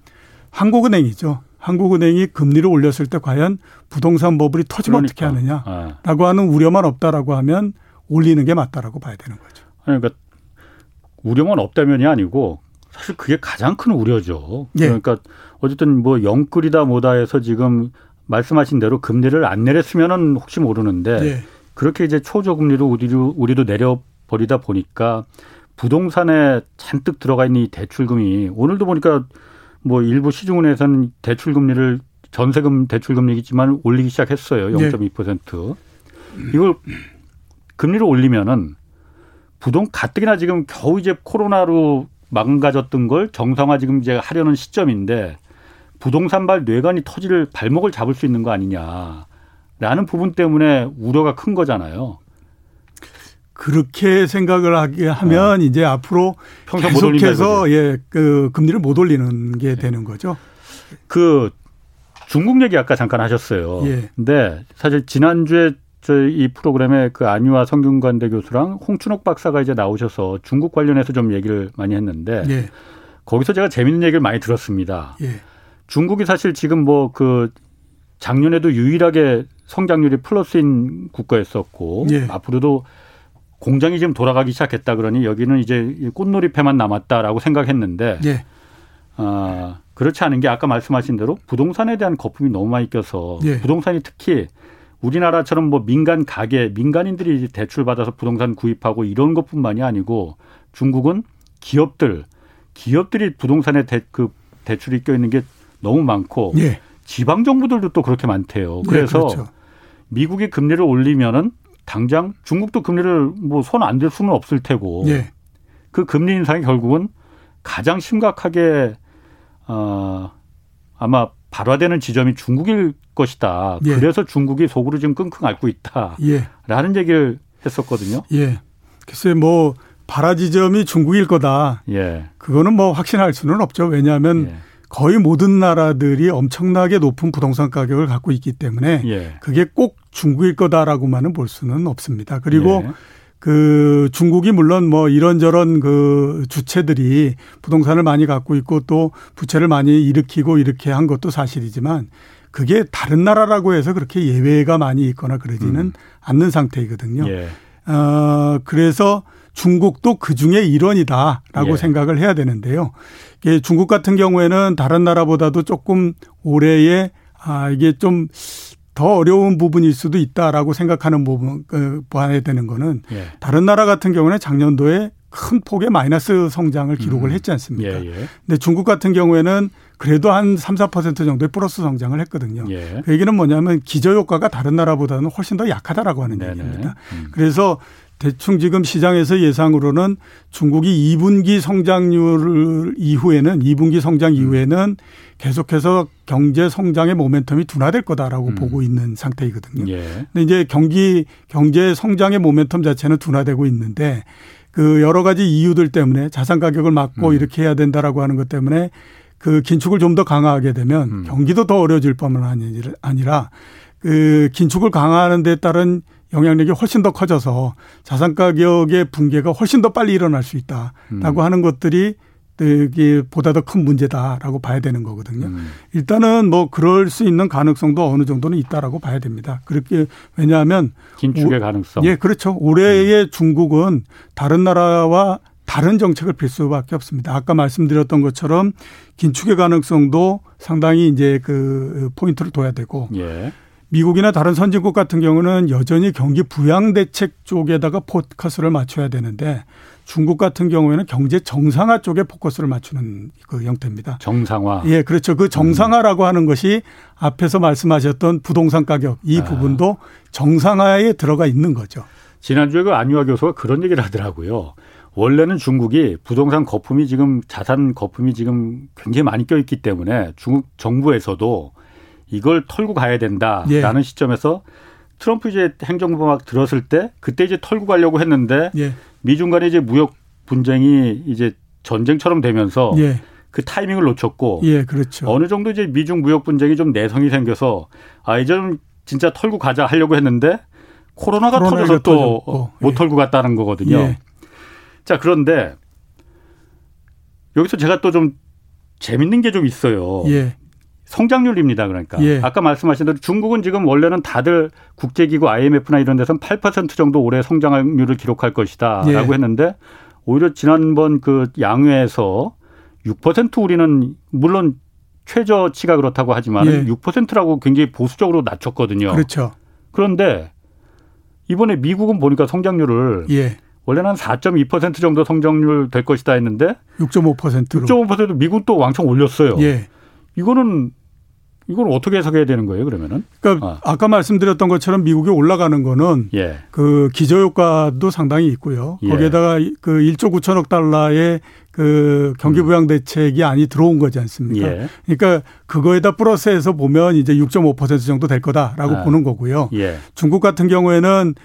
한국은행이죠. 한국은행이 금리를 올렸을 때 과연 부동산 버블이 터지면 그러니까. 어떻게 하느냐라고 아. 하는 우려만 없다라고 하면 올리는 게 맞다라고 봐야 되는 거죠. 그러니까 우려만 없다면이 아니고 사실 그게 가장 큰 우려죠. 예. 그러니까 어쨌든 뭐 영끌이다 뭐다 해서 지금 말씀하신 대로 금리를 안 내렸으면은 혹시 모르는데 예. 그렇게 이제 초저금리로 우리도 우리도 내려 버리다 보니까 부동산에 잔뜩 들어가 있는 이 대출금이 오늘도 보니까 뭐 일부 시중은행에서는 대출금리를 전세금 대출금리이지만 올리기 시작했어요. 0.2%. 네. 이걸 금리를 올리면은 부동 가뜩이나 지금 겨우 이제 코로나로 망가졌던 걸 정상화 지금 이제 하려는 시점인데 부동산발 뇌관이 터질 발목을 잡을 수 있는 거 아니냐라는 부분 때문에 우려가 큰 거잖아요. 그렇게 생각을 하게 하면 어. 이제 앞으로 계속해서 예, 그 금리를 못 올리는 게 네. 되는 거죠. 그 중국 얘기 아까 잠깐 하셨어요. 예. 근데 사실 지난주에 저희 이 프로그램에 그 안유아 성균관대 교수랑 홍춘옥 박사가 이제 나오셔서 중국 관련해서 좀 얘기를 많이 했는데 예. 거기서 제가 재밌는 얘기를 많이 들었습니다. 예. 중국이 사실 지금 뭐 그 작년에도 유일하게 성장률이 플러스인 국가였었고 예. 앞으로도 공장이 지금 돌아가기 시작했다 그러니 여기는 이제 꽃놀이패만 남았다라고 생각했는데 예. 아, 그렇지 않은 게 아까 말씀하신 대로 부동산에 대한 거품이 너무 많이 껴서 예. 부동산이 특히 우리나라처럼 뭐 민간 가게 민간인들이 대출 받아서 부동산 구입하고 이런 것뿐만이 아니고 중국은 기업들 기업들이 부동산에 대, 그 대출이 껴 있는 게 너무 많고 예. 지방 정부들도 또 그렇게 많대요. 예, 그래서 그렇죠. 미국이 금리를 올리면은 당장 중국도 금리를 뭐 손 안 댈 수는 없을 테고 예. 그 금리 인상이 결국은 가장 심각하게 어 아마 발화되는 지점이 중국일 것이다. 예. 그래서 중국이 속으로 지금 끙끙 앓고 있다라는 예. 얘기를 했었거든요. 예. 글쎄 뭐 발화 지점이 중국일 거다. 예. 그거는 뭐 확신할 수는 없죠. 왜냐하면 예. 거의 모든 나라들이 엄청나게 높은 부동산 가격을 갖고 있기 때문에 예. 그게 꼭 중국일 거다라고만은 볼 수는 없습니다. 그리고 예. 그 중국이 물론 뭐 이런저런 그 주체들이 부동산을 많이 갖고 있고 또 부채를 많이 일으키고 이렇게 한 것도 사실이지만 그게 다른 나라라고 해서 그렇게 예외가 많이 있거나 그러지는 음. 않는 상태이거든요. 예. 어, 그래서 중국도 그 중에 일원이다라고 예. 생각을 해야 되는데요. 중국 같은 경우에는 다른 나라보다도 조금 올해에 아 이게 좀 더 어려운 부분일 수도 있다라고 생각하는 부분 그 봐야 되는 거는 예. 다른 나라 같은 경우는 작년도에 큰 폭의 마이너스 성장을 기록을 음. 했지 않습니까? 예, 예. 근데 중국 같은 경우에는 그래도 한 3, 4% 정도의 플러스 성장을 했거든요. 예. 그 얘기는 뭐냐면 기저 효과가 다른 나라보다는 훨씬 더 약하다라고 하는 네네. 얘기입니다. 음. 그래서 대충 지금 시장에서 예상으로는 중국이 2분기 성장률 이후에는 2분기 성장 음. 이후에는 계속해서 경제 성장의 모멘텀이 둔화될 거다라고 음. 보고 있는 상태이거든요. 예. 근데 이제 경기 경제 성장의 모멘텀 자체는 둔화되고 있는데 그 여러 가지 이유들 때문에 자산 가격을 막고 음. 이렇게 해야 된다라고 하는 것 때문에 그 긴축을 좀 더 강화하게 되면 음. 경기도 더 어려워질 뿐만 아니라 그 긴축을 강화하는 데 따른 영향력이 훨씬 더 커져서 자산 가격의 붕괴가 훨씬 더 빨리 일어날 수 있다라고 음. 하는 것들이 보다 더 큰 문제다라고 봐야 되는 거거든요. 음. 일단은 뭐 그럴 수 있는 가능성도 어느 정도는 있다라고 봐야 됩니다. 그렇게 왜냐하면 긴축의 가능성. 예, 그렇죠. 올해의 음. 중국은 다른 나라와 다른 정책을 필 수밖에 없습니다. 아까 말씀드렸던 것처럼 긴축의 가능성도 상당히 이제 그 포인트를 둬야 되고 예. 미국이나 다른 선진국 같은 경우는 여전히 경기 부양 대책 쪽에다가 포커스를 맞춰야 되는데 중국 같은 경우에는 경제 정상화 쪽에 포커스를 맞추는 그 형태입니다. 정상화. 예, 그렇죠. 그 정상화라고 하는 것이 앞에서 말씀하셨던 부동산 가격 이 아. 부분도 정상화에 들어가 있는 거죠. 지난주에 그 안유아 교수가 그런 얘기를 하더라고요. 원래는 중국이 부동산 거품이 지금 자산 거품이 지금 굉장히 많이 껴있기 때문에 중국 정부에서도 이걸 털고 가야 된다라는 예. 시점에서 트럼프 이제 행정부 막 들었을 때 그때 이제 털고 가려고 했는데 예. 미중 간의 이제 무역 분쟁이 이제 전쟁처럼 되면서 예. 그 타이밍을 놓쳤고 예, 그렇죠. 어느 정도 이제 미중 무역 분쟁이 좀 내성이 생겨서 아 이제 좀 진짜 털고 가자 하려고 했는데 코로나가, 코로나가 터져서 또 못 털고 갔다는 거거든요. 예. 자, 그런데 여기서 제가 또 좀 재밌는 게 좀 있어요. 예. 성장률입니다. 그러니까 예. 아까 말씀하신 대로 중국은 지금 원래는 다들 국제기구 IMF나 이런 데서는 8% 정도 올해 성장률을 기록할 것이다라고 예. 했는데 오히려 지난번 그 양회에서 6% 우리는 물론 최저치가 그렇다고 하지만 예. 6%라고 굉장히 보수적으로 낮췄거든요. 그렇죠. 그런데 이번에 미국은 보니까 성장률을 예. 원래는 한 4.2% 정도 성장률 될 것이다 했는데 6.5%로 6.5% 미국 도 왕창 올렸어요. 예. 이거는 이걸 어떻게 해석해야 되는 거예요, 그러면은? 그러니까 아. 까 말씀드렸던 것처럼 미국이 올라가는 거는 예. 그 기저 효과도 상당히 있고요. 예. 거기에다가 그 1조 9천억 달러의 그 경기 부양 대책이 안이 들어온 거지 않습니까? 예. 그러니까 그거에다 플러스해서 보면 이제 6.5% 정도 될 거다라고 아. 보는 거고요. 예. 중국 같은 경우에는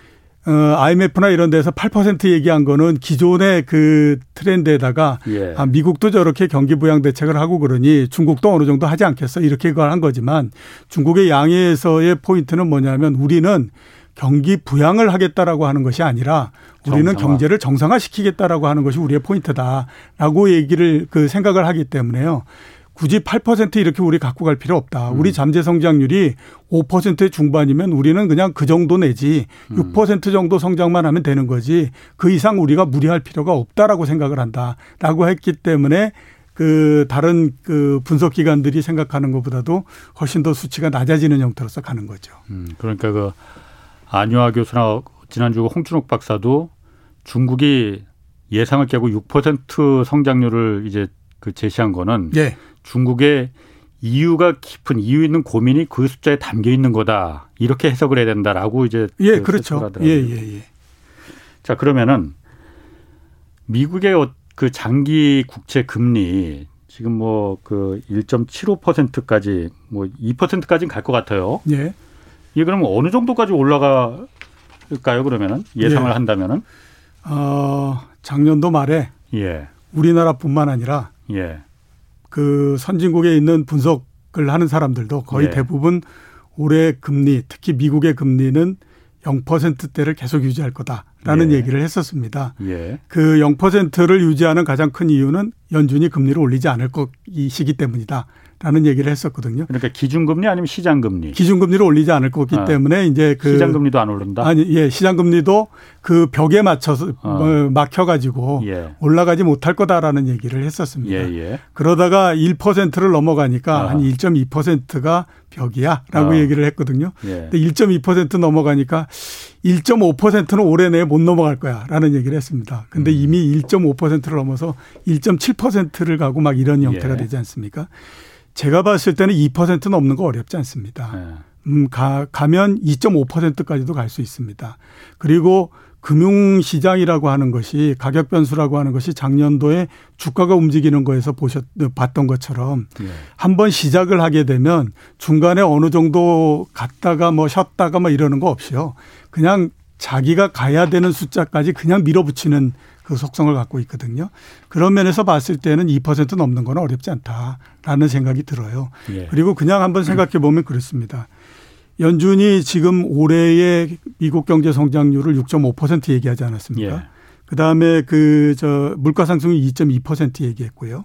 어, IMF나 이런 데서 8% 얘기한 거는 기존의 그 트렌드에다가 예. 아, 미국도 저렇게 경기 부양 대책을 하고 그러니 중국도 어느 정도 하지 않겠어 이렇게 그걸 한 거지만 중국의 양해에서의 포인트는 뭐냐면 우리는 경기 부양을 하겠다라고 하는 것이 아니라 우리는 정상화. 경제를 정상화시키겠다라고 하는 것이 우리의 포인트다라고 얘기를 그 생각을 하기 때문에요. 굳이 8% 이렇게 우리 갖고 갈 필요 없다. 우리 음. 잠재 성장률이 5%의 중반이면 우리는 그냥 그 정도 내지 6% 음. 정도 성장만 하면 되는 거지 그 이상 우리가 무리할 필요가 없다라고 생각을 한다라고 했기 때문에 그 다른 그 분석 기관들이 생각하는 것보다도 훨씬 더 수치가 낮아지는 형태로서 가는 거죠. 음, 그러니까 그 안유아 교수나 지난주 홍춘욱 박사도 중국이 예상을 깨고 6% 성장률을 이제 그 제시한 거는 예. 중국의 이유가 깊은 이유 있는 고민이 그 숫자에 담겨 있는 거다 이렇게 해석을 해야 된다라고 이제 예 그 그렇죠 예예예 예, 예. 자 그러면은 미국의 어, 그 장기 국채 금리 지금 뭐 그 1.75%까지 뭐 2%까지는 갈 것 같아요. 예. 이게 그러면 어느 정도까지 올라갈까요? 그러면은 예상을 예. 한다면은 어 작년도 말에 예. 우리나라뿐만 아니라 예. 그 선진국에 있는 분석을 하는 사람들도 거의 예. 대부분 올해 금리, 특히 미국의 금리는 0%대를 계속 유지할 거다라는 예. 얘기를 했었습니다. 예. 그 0%를 유지하는 가장 큰 이유는 연준이 금리를 올리지 않을 것이시기 때문이다. 라는 얘기를 했었거든요. 그러니까 기준금리 아니면 시장금리? 기준금리를 올리지 않을 거기 아, 때문에 이제 그 시장금리도 안 오른다. 아니, 예, 시장금리도 그 벽에 맞춰서 어. 어. 막혀가지고 예. 올라가지 못할 거다라는 얘기를 했었습니다. 예, 예. 그러다가 1%를 넘어가니까 아. 한 1.2%가 벽이야라고 어. 얘기를 했거든요. 예. 근데 1.2% 넘어가니까 1.5%는 올해 내에 못 넘어갈 거야라는 얘기를 했습니다. 근데 음. 이미 1.5%를 넘어서 1.7%를 가고 막 이런 형태가 예. 되지 않습니까? 제가 봤을 때는 2% 넘는 거 어렵지 않습니다. 네. 음, 가, 가면 2.5%까지도 갈 수 있습니다. 그리고 금융시장이라고 하는 것이 가격 변수라고 하는 것이 작년도에 주가가 움직이는 거에서 보셨, 봤던 것처럼 네. 한번 시작을 하게 되면 중간에 어느 정도 갔다가 뭐 쉬었다가 뭐 이러는 거 없이요. 그냥 자기가 가야 되는 숫자까지 그냥 밀어붙이는 그 속성을 갖고 있거든요. 그런 면에서 봤을 때는 2% 넘는 건 어렵지 않다라는 생각이 들어요. 예. 그리고 그냥 한번 생각해 보면 그렇습니다. 연준이 지금 올해의 미국 경제 성장률을 6.5% 얘기하지 않았습니까? 예. 그다음에 그 저 물가 상승이 2.2% 얘기했고요.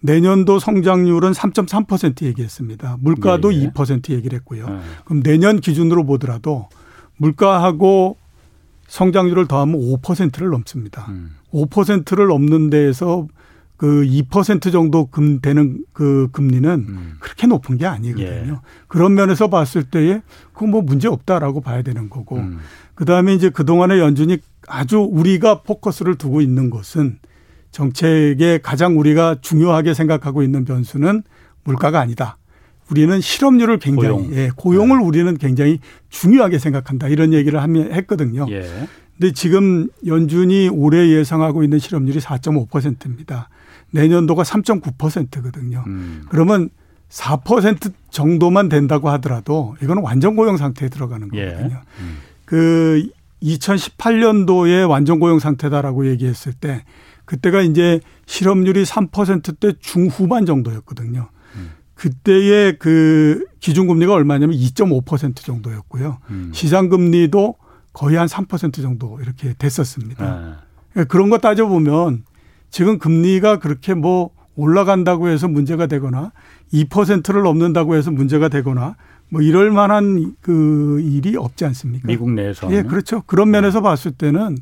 내년도 성장률은 3.3% 얘기했습니다. 물가도 예, 예. 2% 얘기를 했고요. 예. 그럼 내년 기준으로 보더라도 물가하고 성장률을 더하면 5%를 넘습니다. 음. 5%를 넘는 데에서 그 2% 정도 금 되는 그 금리는 음. 그렇게 높은 게 아니거든요. 예. 그런 면에서 봤을 때에 그건 뭐 문제 없다라고 봐야 되는 거고. 음. 그다음에 이제 그동안의 연준이 아주 우리가 포커스를 두고 있는 것은 정책에 가장 우리가 중요하게 생각하고 있는 변수는 물가가 아니다. 우리는 실업률을 굉장히 고용. 예, 고용을 네. 우리는 굉장히 중요하게 생각한다 이런 얘기를 하면 했거든요. 예. 근데 지금 연준이 올해 예상하고 있는 실업률이 4.5%입니다. 내년도가 3.9%거든요. 음. 그러면 4% 정도만 된다고 하더라도 이거는 완전 고용 상태에 들어가는 예. 거거든요. 예. 음. 그 2018년도에 완전 고용 상태다라고 얘기했을 때 그때가 이제 실업률이 3%대 중후반 정도였거든요. 음. 그때의 그 기준금리가 얼마냐면 2.5% 정도였고요. 음. 시장금리도 거의 한 3% 정도 이렇게 됐었습니다. 네. 그런 거 따져보면 지금 금리가 그렇게 뭐 올라간다고 해서 문제가 되거나 2%를 넘는다고 해서 문제가 되거나 뭐 이럴 만한 그 일이 없지 않습니까? 미국 내에서. 예, 그렇죠. 그런 면에서 봤을 때는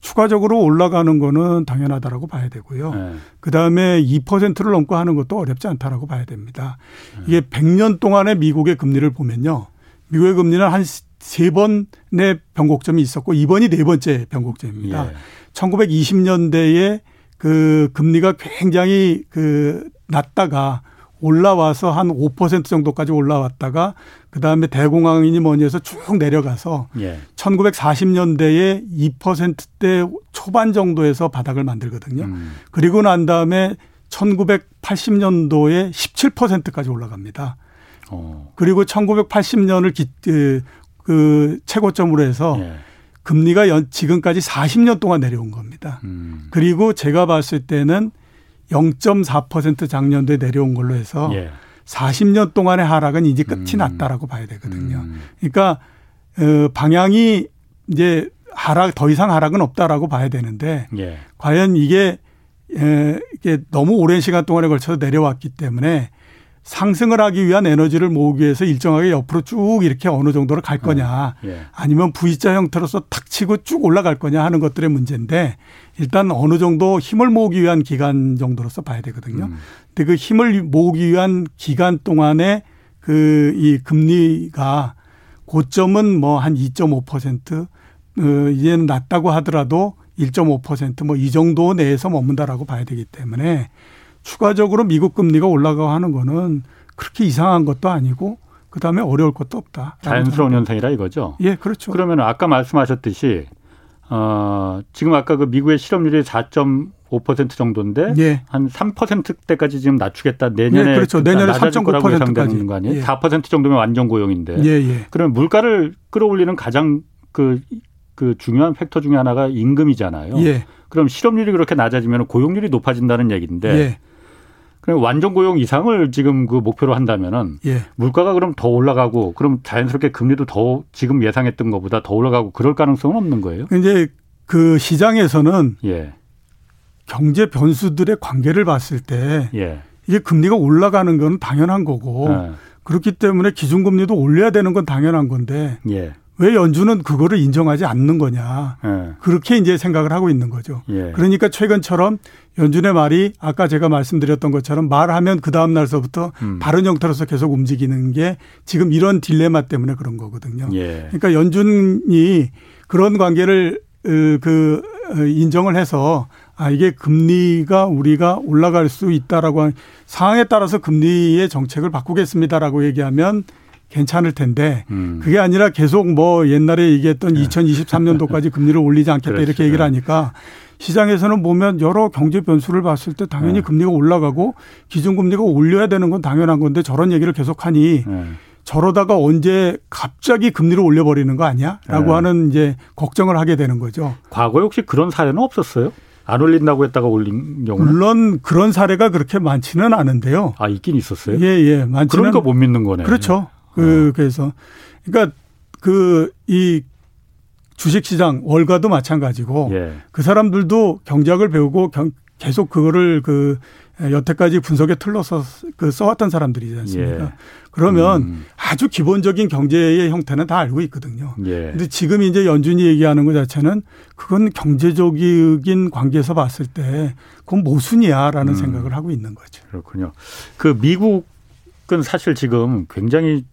추가적으로 올라가는 거는 당연하다라고 봐야 되고요. 네. 그 다음에 2%를 넘고 하는 것도 어렵지 않다라고 봐야 됩니다. 네. 이게 100년 동안의 미국의 금리를 보면요. 미국의 금리는 한 세 번의 변곡점이 있었고 이번이 네 번째 변곡점입니다. 예. 1920년대에 그 금리가 굉장히 그 낮다가 올라와서 한 5% 정도까지 올라왔다가 그 다음에 대공황이니 뭐니 해서 쭉 내려가서 예. 1940년대에 2%대 초반 정도에서 바닥을 만들거든요. 음. 그리고 난 다음에 1980년도에 17%까지 올라갑니다. 어. 그리고 1980년을 기, 그, 그 최고점으로 해서 예. 금리가 연, 지금까지 40년 동안 내려온 겁니다. 음. 그리고 제가 봤을 때는 0.4% 작년도에 내려온 걸로 해서 예. 40년 동안의 하락은 이제 끝이 음. 났다라고 봐야 되거든요. 음. 그러니까 어, 방향이 이제 하락 더 이상 하락은 없다라고 봐야 되는데 예. 과연 이게 에, 이게 너무 오랜 시간 동안에 걸쳐서 내려왔기 때문에 상승을 하기 위한 에너지를 모으기 위해서 일정하게 옆으로 쭉 이렇게 어느 정도로 갈 거냐 예. 아니면 V자 형태로서 탁 치고 쭉 올라갈 거냐 하는 것들의 문제인데 일단 어느 정도 힘을 모으기 위한 기간 정도로서 봐야 되거든요. 음. 근데 그 힘을 모으기 위한 기간 동안에 그 이 금리가 고점은 뭐 한 2.5% 어, 이제는 낮다고 하더라도 1.5%뭐 이 정도 내에서 머문다라고 봐야 되기 때문에 추가적으로 미국 금리가 올라가고 하는 거는 그렇게 이상한 것도 아니고 그다음에 어려울 것도 없다. 자연스러운 현상이라 이거죠. 예, 그렇죠. 그러면 아까 말씀하셨듯이 어, 지금 아까 그 미국의 실업률이 4.5% 정도인데 예. 한 3%대까지 지금 낮추겠다. 내년에 예, 그렇죠. 내년에 3.5%까지 예상되는 거 아니에요? 예. 4% 정도면 완전 고용인데. 예, 예. 그러면 물가를 끌어올리는 가장 그, 그 중요한 팩터 중에 하나가 임금이잖아요. 예. 그럼 실업률이 그렇게 낮아지면 고용률이 높아진다는 얘기인데 예. 그럼 완전 고용 이상을 지금 그 목표로 한다면은 예. 물가가 그럼 더 올라가고 그럼 자연스럽게 금리도 더 지금 예상했던 것보다 더 올라가고 그럴 가능성은 없는 거예요. 이제 그 시장에서는 예. 경제 변수들의 관계를 봤을 때 예. 이게 금리가 올라가는 건 당연한 거고 예. 그렇기 때문에 기준금리도 올려야 되는 건 당연한 건데 예. 왜 연준은 그거를 인정하지 않는 거냐. 예. 그렇게 이제 생각을 하고 있는 거죠. 예. 그러니까 최근처럼 연준의 말이 아까 제가 말씀드렸던 것처럼 말하면 그 다음 날서부터 음. 다른 형태로서 계속 움직이는 게 지금 이런 딜레마 때문에 그런 거거든요. 예. 그러니까 연준이 그런 관계를 어, 그 어, 인정을 해서 아 이게 금리가 우리가 올라갈 수 있다라고 한 상황에 따라서 금리의 정책을 바꾸겠습니다라고 얘기하면 괜찮을 텐데 음. 그게 아니라 계속 뭐 옛날에 얘기했던 네. 2023년도까지 금리를 올리지 않겠다 그렇죠. 이렇게 얘기를 하니까 시장에서는 보면 여러 경제 변수를 봤을 때 당연히 네. 금리가 올라가고 기준금리가 올려야 되는 건 당연한 건데 저런 얘기를 계속하니 네. 저러다가 언제 갑자기 금리를 올려버리는 거 아니야? 라고 네. 하는 이제 걱정을 하게 되는 거죠. 과거에 혹시 그런 사례는 없었어요? 안 올린다고 했다가 올린 경우는? 물론 그런 사례가 그렇게 많지는 않은데요. 아, 있긴 있었어요? 예, 예. 많지는. 그러니까 못 믿는 거네. 그렇죠. 그, 어. 그래서. 그러니까 그, 이 주식시장 월가도 마찬가지고 예. 그 사람들도 경제학을 배우고 경, 계속 그거를 그 여태까지 분석에 틀러서 그 써왔던 사람들이지 않습니까? 예. 그러면 음. 아주 기본적인 경제의 형태는 다 알고 있거든요. 예. 근데 지금 이제 연준이 얘기하는 것 자체는 그건 경제적인 관계에서 봤을 때 그건 모순이야라는 음. 생각을 하고 있는 거죠. 그렇군요. 그 미국은 사실 지금 굉장히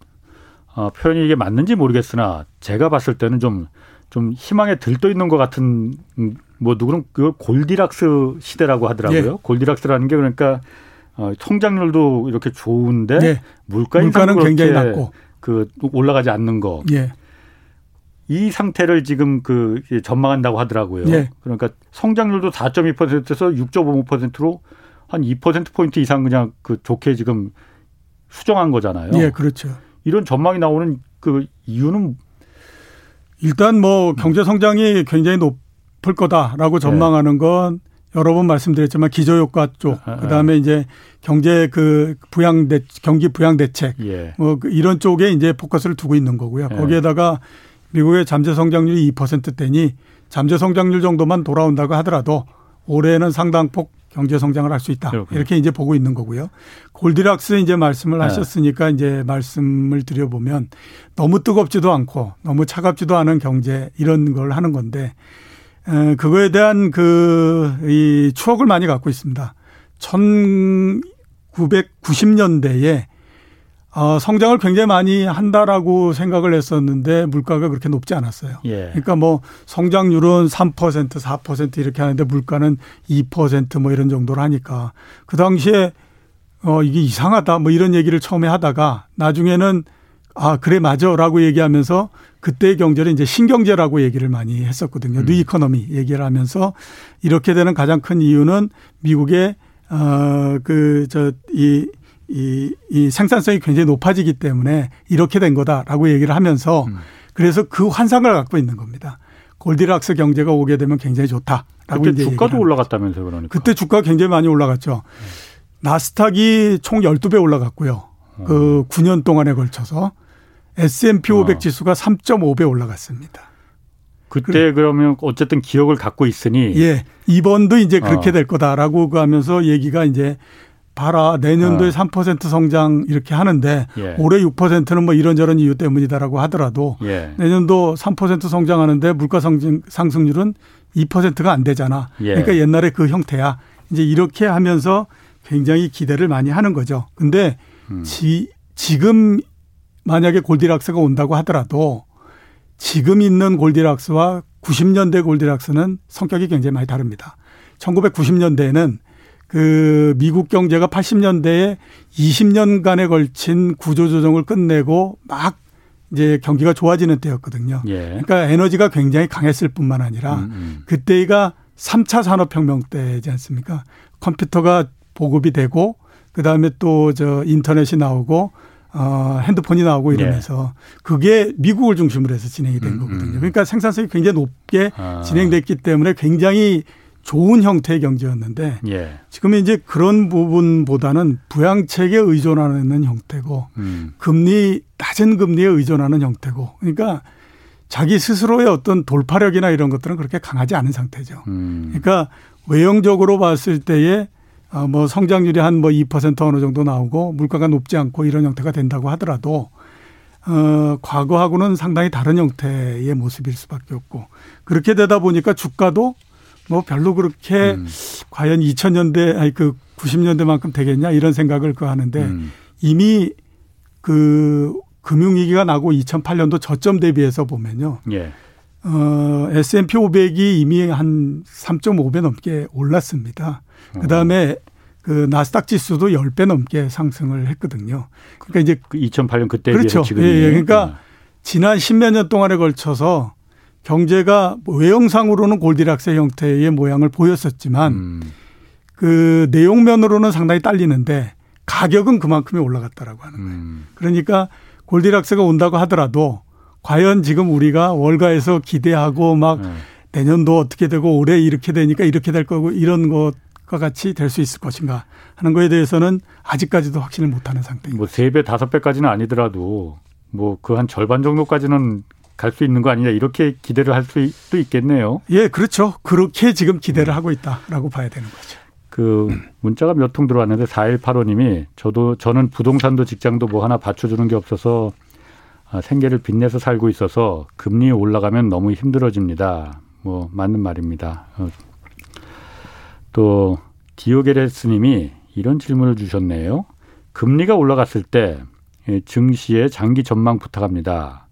어, 표현이 이게 맞는지 모르겠으나 제가 봤을 때는 좀 좀 희망에 들떠 있는 것 같은 음, 뭐 누구는 그걸 골디락스 시대라고 하더라고요. 예. 골디락스라는 게 그러니까 어, 성장률도 이렇게 좋은데 예. 물가 인상은 굉장히 낮고 그 올라가지 않는 거. 예. 이 상태를 지금 그 전망한다고 하더라고요. 예. 그러니까 성장률도 4.2%에서 6.5%로 한 2% 포인트 이상 그냥 그 좋게 지금 수정한 거잖아요. 예, 그렇죠. 이런 전망이 나오는 그 이유는 일단 뭐 경제 성장이 굉장히 높 높을 거다라고 전망하는 건 여러 번 말씀드렸지만 기저효과 쪽, 아, 아. 그 다음에 이제 경제 그 부양 대 경기 부양 대책, 예. 뭐그 이런 쪽에 이제 포커스를 두고 있는 거고요. 예. 거기에다가 미국의 잠재 성장률이 2%대니 잠재 성장률 정도만 돌아온다고 하더라도 올해는 상당폭 경제 성장을 할 수 있다. 그렇군요. 이렇게 이제 보고 있는 거고요. 골디락스 이제 말씀을 네. 하셨으니까 이제 말씀을 드려보면 너무 뜨겁지도 않고 너무 차갑지도 않은 경제 이런 걸 하는 건데 그거에 대한 그, 이 추억을 많이 갖고 있습니다. 1990년대에 어, 성장을 굉장히 많이 한다라고 생각을 했었는데 물가가 그렇게 높지 않았어요. 예. 그러니까 뭐 성장률은 3% 4% 이렇게 하는데 물가는 2%뭐 이런 정도로 하니까 그 당시에 어, 이게 이상하다 뭐 이런 얘기를 처음에 하다가 나중에는 아, 그래, 맞아. 라고 얘기하면서 그때의 경제를 이제 신경제라고 얘기를 많이 했었거든요. 음. new economy 얘기를 하면서 이렇게 되는 가장 큰 이유는 미국의 어, 그, 저, 이, 이, 이 생산성이 굉장히 높아지기 때문에 이렇게 된 거다라고 얘기를 하면서 음. 그래서 그 환상을 갖고 있는 겁니다. 골디락스 경제가 오게 되면 굉장히 좋다라고 그때 주가도 올라갔다면서요, 그러니까. 그때 주가가 굉장히 많이 올라갔죠. 음. 나스닥이 총 12배 올라갔고요. 그 9년 동안에 걸쳐서 S&P 500 어. 지수가 3.5배 올라갔습니다. 그때 그러면 어쨌든 기억을 갖고 있으니 예 이번도 이제 그렇게 어. 될 거다라고 그 하면서 얘기가 이제 봐라 내년도에 어. 3% 성장 이렇게 하는데 예. 올해 6%는 뭐 이런저런 이유 때문이다라고 하더라도 예. 내년도 3% 성장하는데 물가 상승, 상승률은 2%가 안 되잖아. 예. 그러니까 옛날에 그 형태야. 이제 이렇게 하면서 굉장히 기대를 많이 하는 거죠. 근데 음. 지, 지금 만약에 골디락스가 온다고 하더라도 지금 있는 골디락스와 90년대 골디락스는 성격이 굉장히 많이 다릅니다. 1990년대에는 그 미국 경제가 80년대에 20년간에 걸친 구조조정을 끝내고 막 이제 경기가 좋아지는 때였거든요. 예. 그러니까 에너지가 굉장히 강했을 뿐만 아니라 음, 음. 그때가 3차 산업혁명 때지 않습니까? 컴퓨터가 보급이 되고 그다음에 또 저 인터넷이 나오고 어, 핸드폰이 나오고 이러면서 예. 그게 미국을 중심으로 해서 진행이 된 음, 거거든요. 음. 그러니까 생산성이 굉장히 높게 아. 진행됐기 때문에 굉장히 좋은 형태의 경제였는데 예. 지금은 이제 그런 부분보다는 부양책에 의존하는 형태고 음. 금리 낮은 금리에 의존하는 형태고 그러니까 자기 스스로의 어떤 돌파력이나 이런 것들은 그렇게 강하지 않은 상태죠. 음. 그러니까 외형적으로 봤을 때에 어, 뭐 성장률이 한 뭐 2% 어느 정도 나오고 물가가 높지 않고 이런 형태가 된다고 하더라도 어, 과거하고는 상당히 다른 형태의 모습일 수밖에 없고 그렇게 되다 보니까 주가도 뭐 별로 그렇게 음. 과연 2000년대 아니 그 90년대만큼 되겠냐 이런 생각을 그 하는데 음. 이미 그 금융위기가 나고 2008년도 저점 대비해서 보면요. 예. 어, S&P 500이 이미 한 3.5배 넘게 올랐습니다. 그 다음에 그 나스닥 지수도 10배 넘게 상승을 했거든요. 그러니까 이제 그 2008년 그때 그렇죠. 예, 예. 그러니까 네. 지난 10몇 년 동안에 걸쳐서 경제가 외형상으로는 골디락스의 형태의 모양을 보였었지만 음. 그 내용면으로는 상당히 딸리는데 가격은 그만큼이 올라갔다라고 하는 거예요. 음. 그러니까 골디락스가 온다고 하더라도 과연 지금 우리가 월가에서 기대하고 막 네. 내년도 어떻게 되고 올해 이렇게 되니까 이렇게 될 거고 이런 것과 같이 될 수 있을 것인가 하는 거에 대해서는 아직까지도 확신을 못하는 상태입니다. 뭐 세 배, 다섯 배까지는 아니더라도 뭐 그 한 절반 정도까지는 갈 수 있는 거 아니냐 이렇게 기대를 할 수도 있겠네요. 예, 그렇죠. 그렇게 지금 기대를 하고 있다라고 봐야 되는 거죠. 그 문자가 몇 통 들어왔는데 4185님이 저도 저는 부동산도 직장도 뭐 하나 받쳐주는 게 없어서 아, 생계를 빚내서 살고 있어서 금리 올라가면 너무 힘들어집니다. 뭐 맞는 말입니다. 어. 또 디오게레스님이 이런 질문을 주셨네요. 금리가 올라갔을 때 예, 증시의 장기 전망 부탁합니다.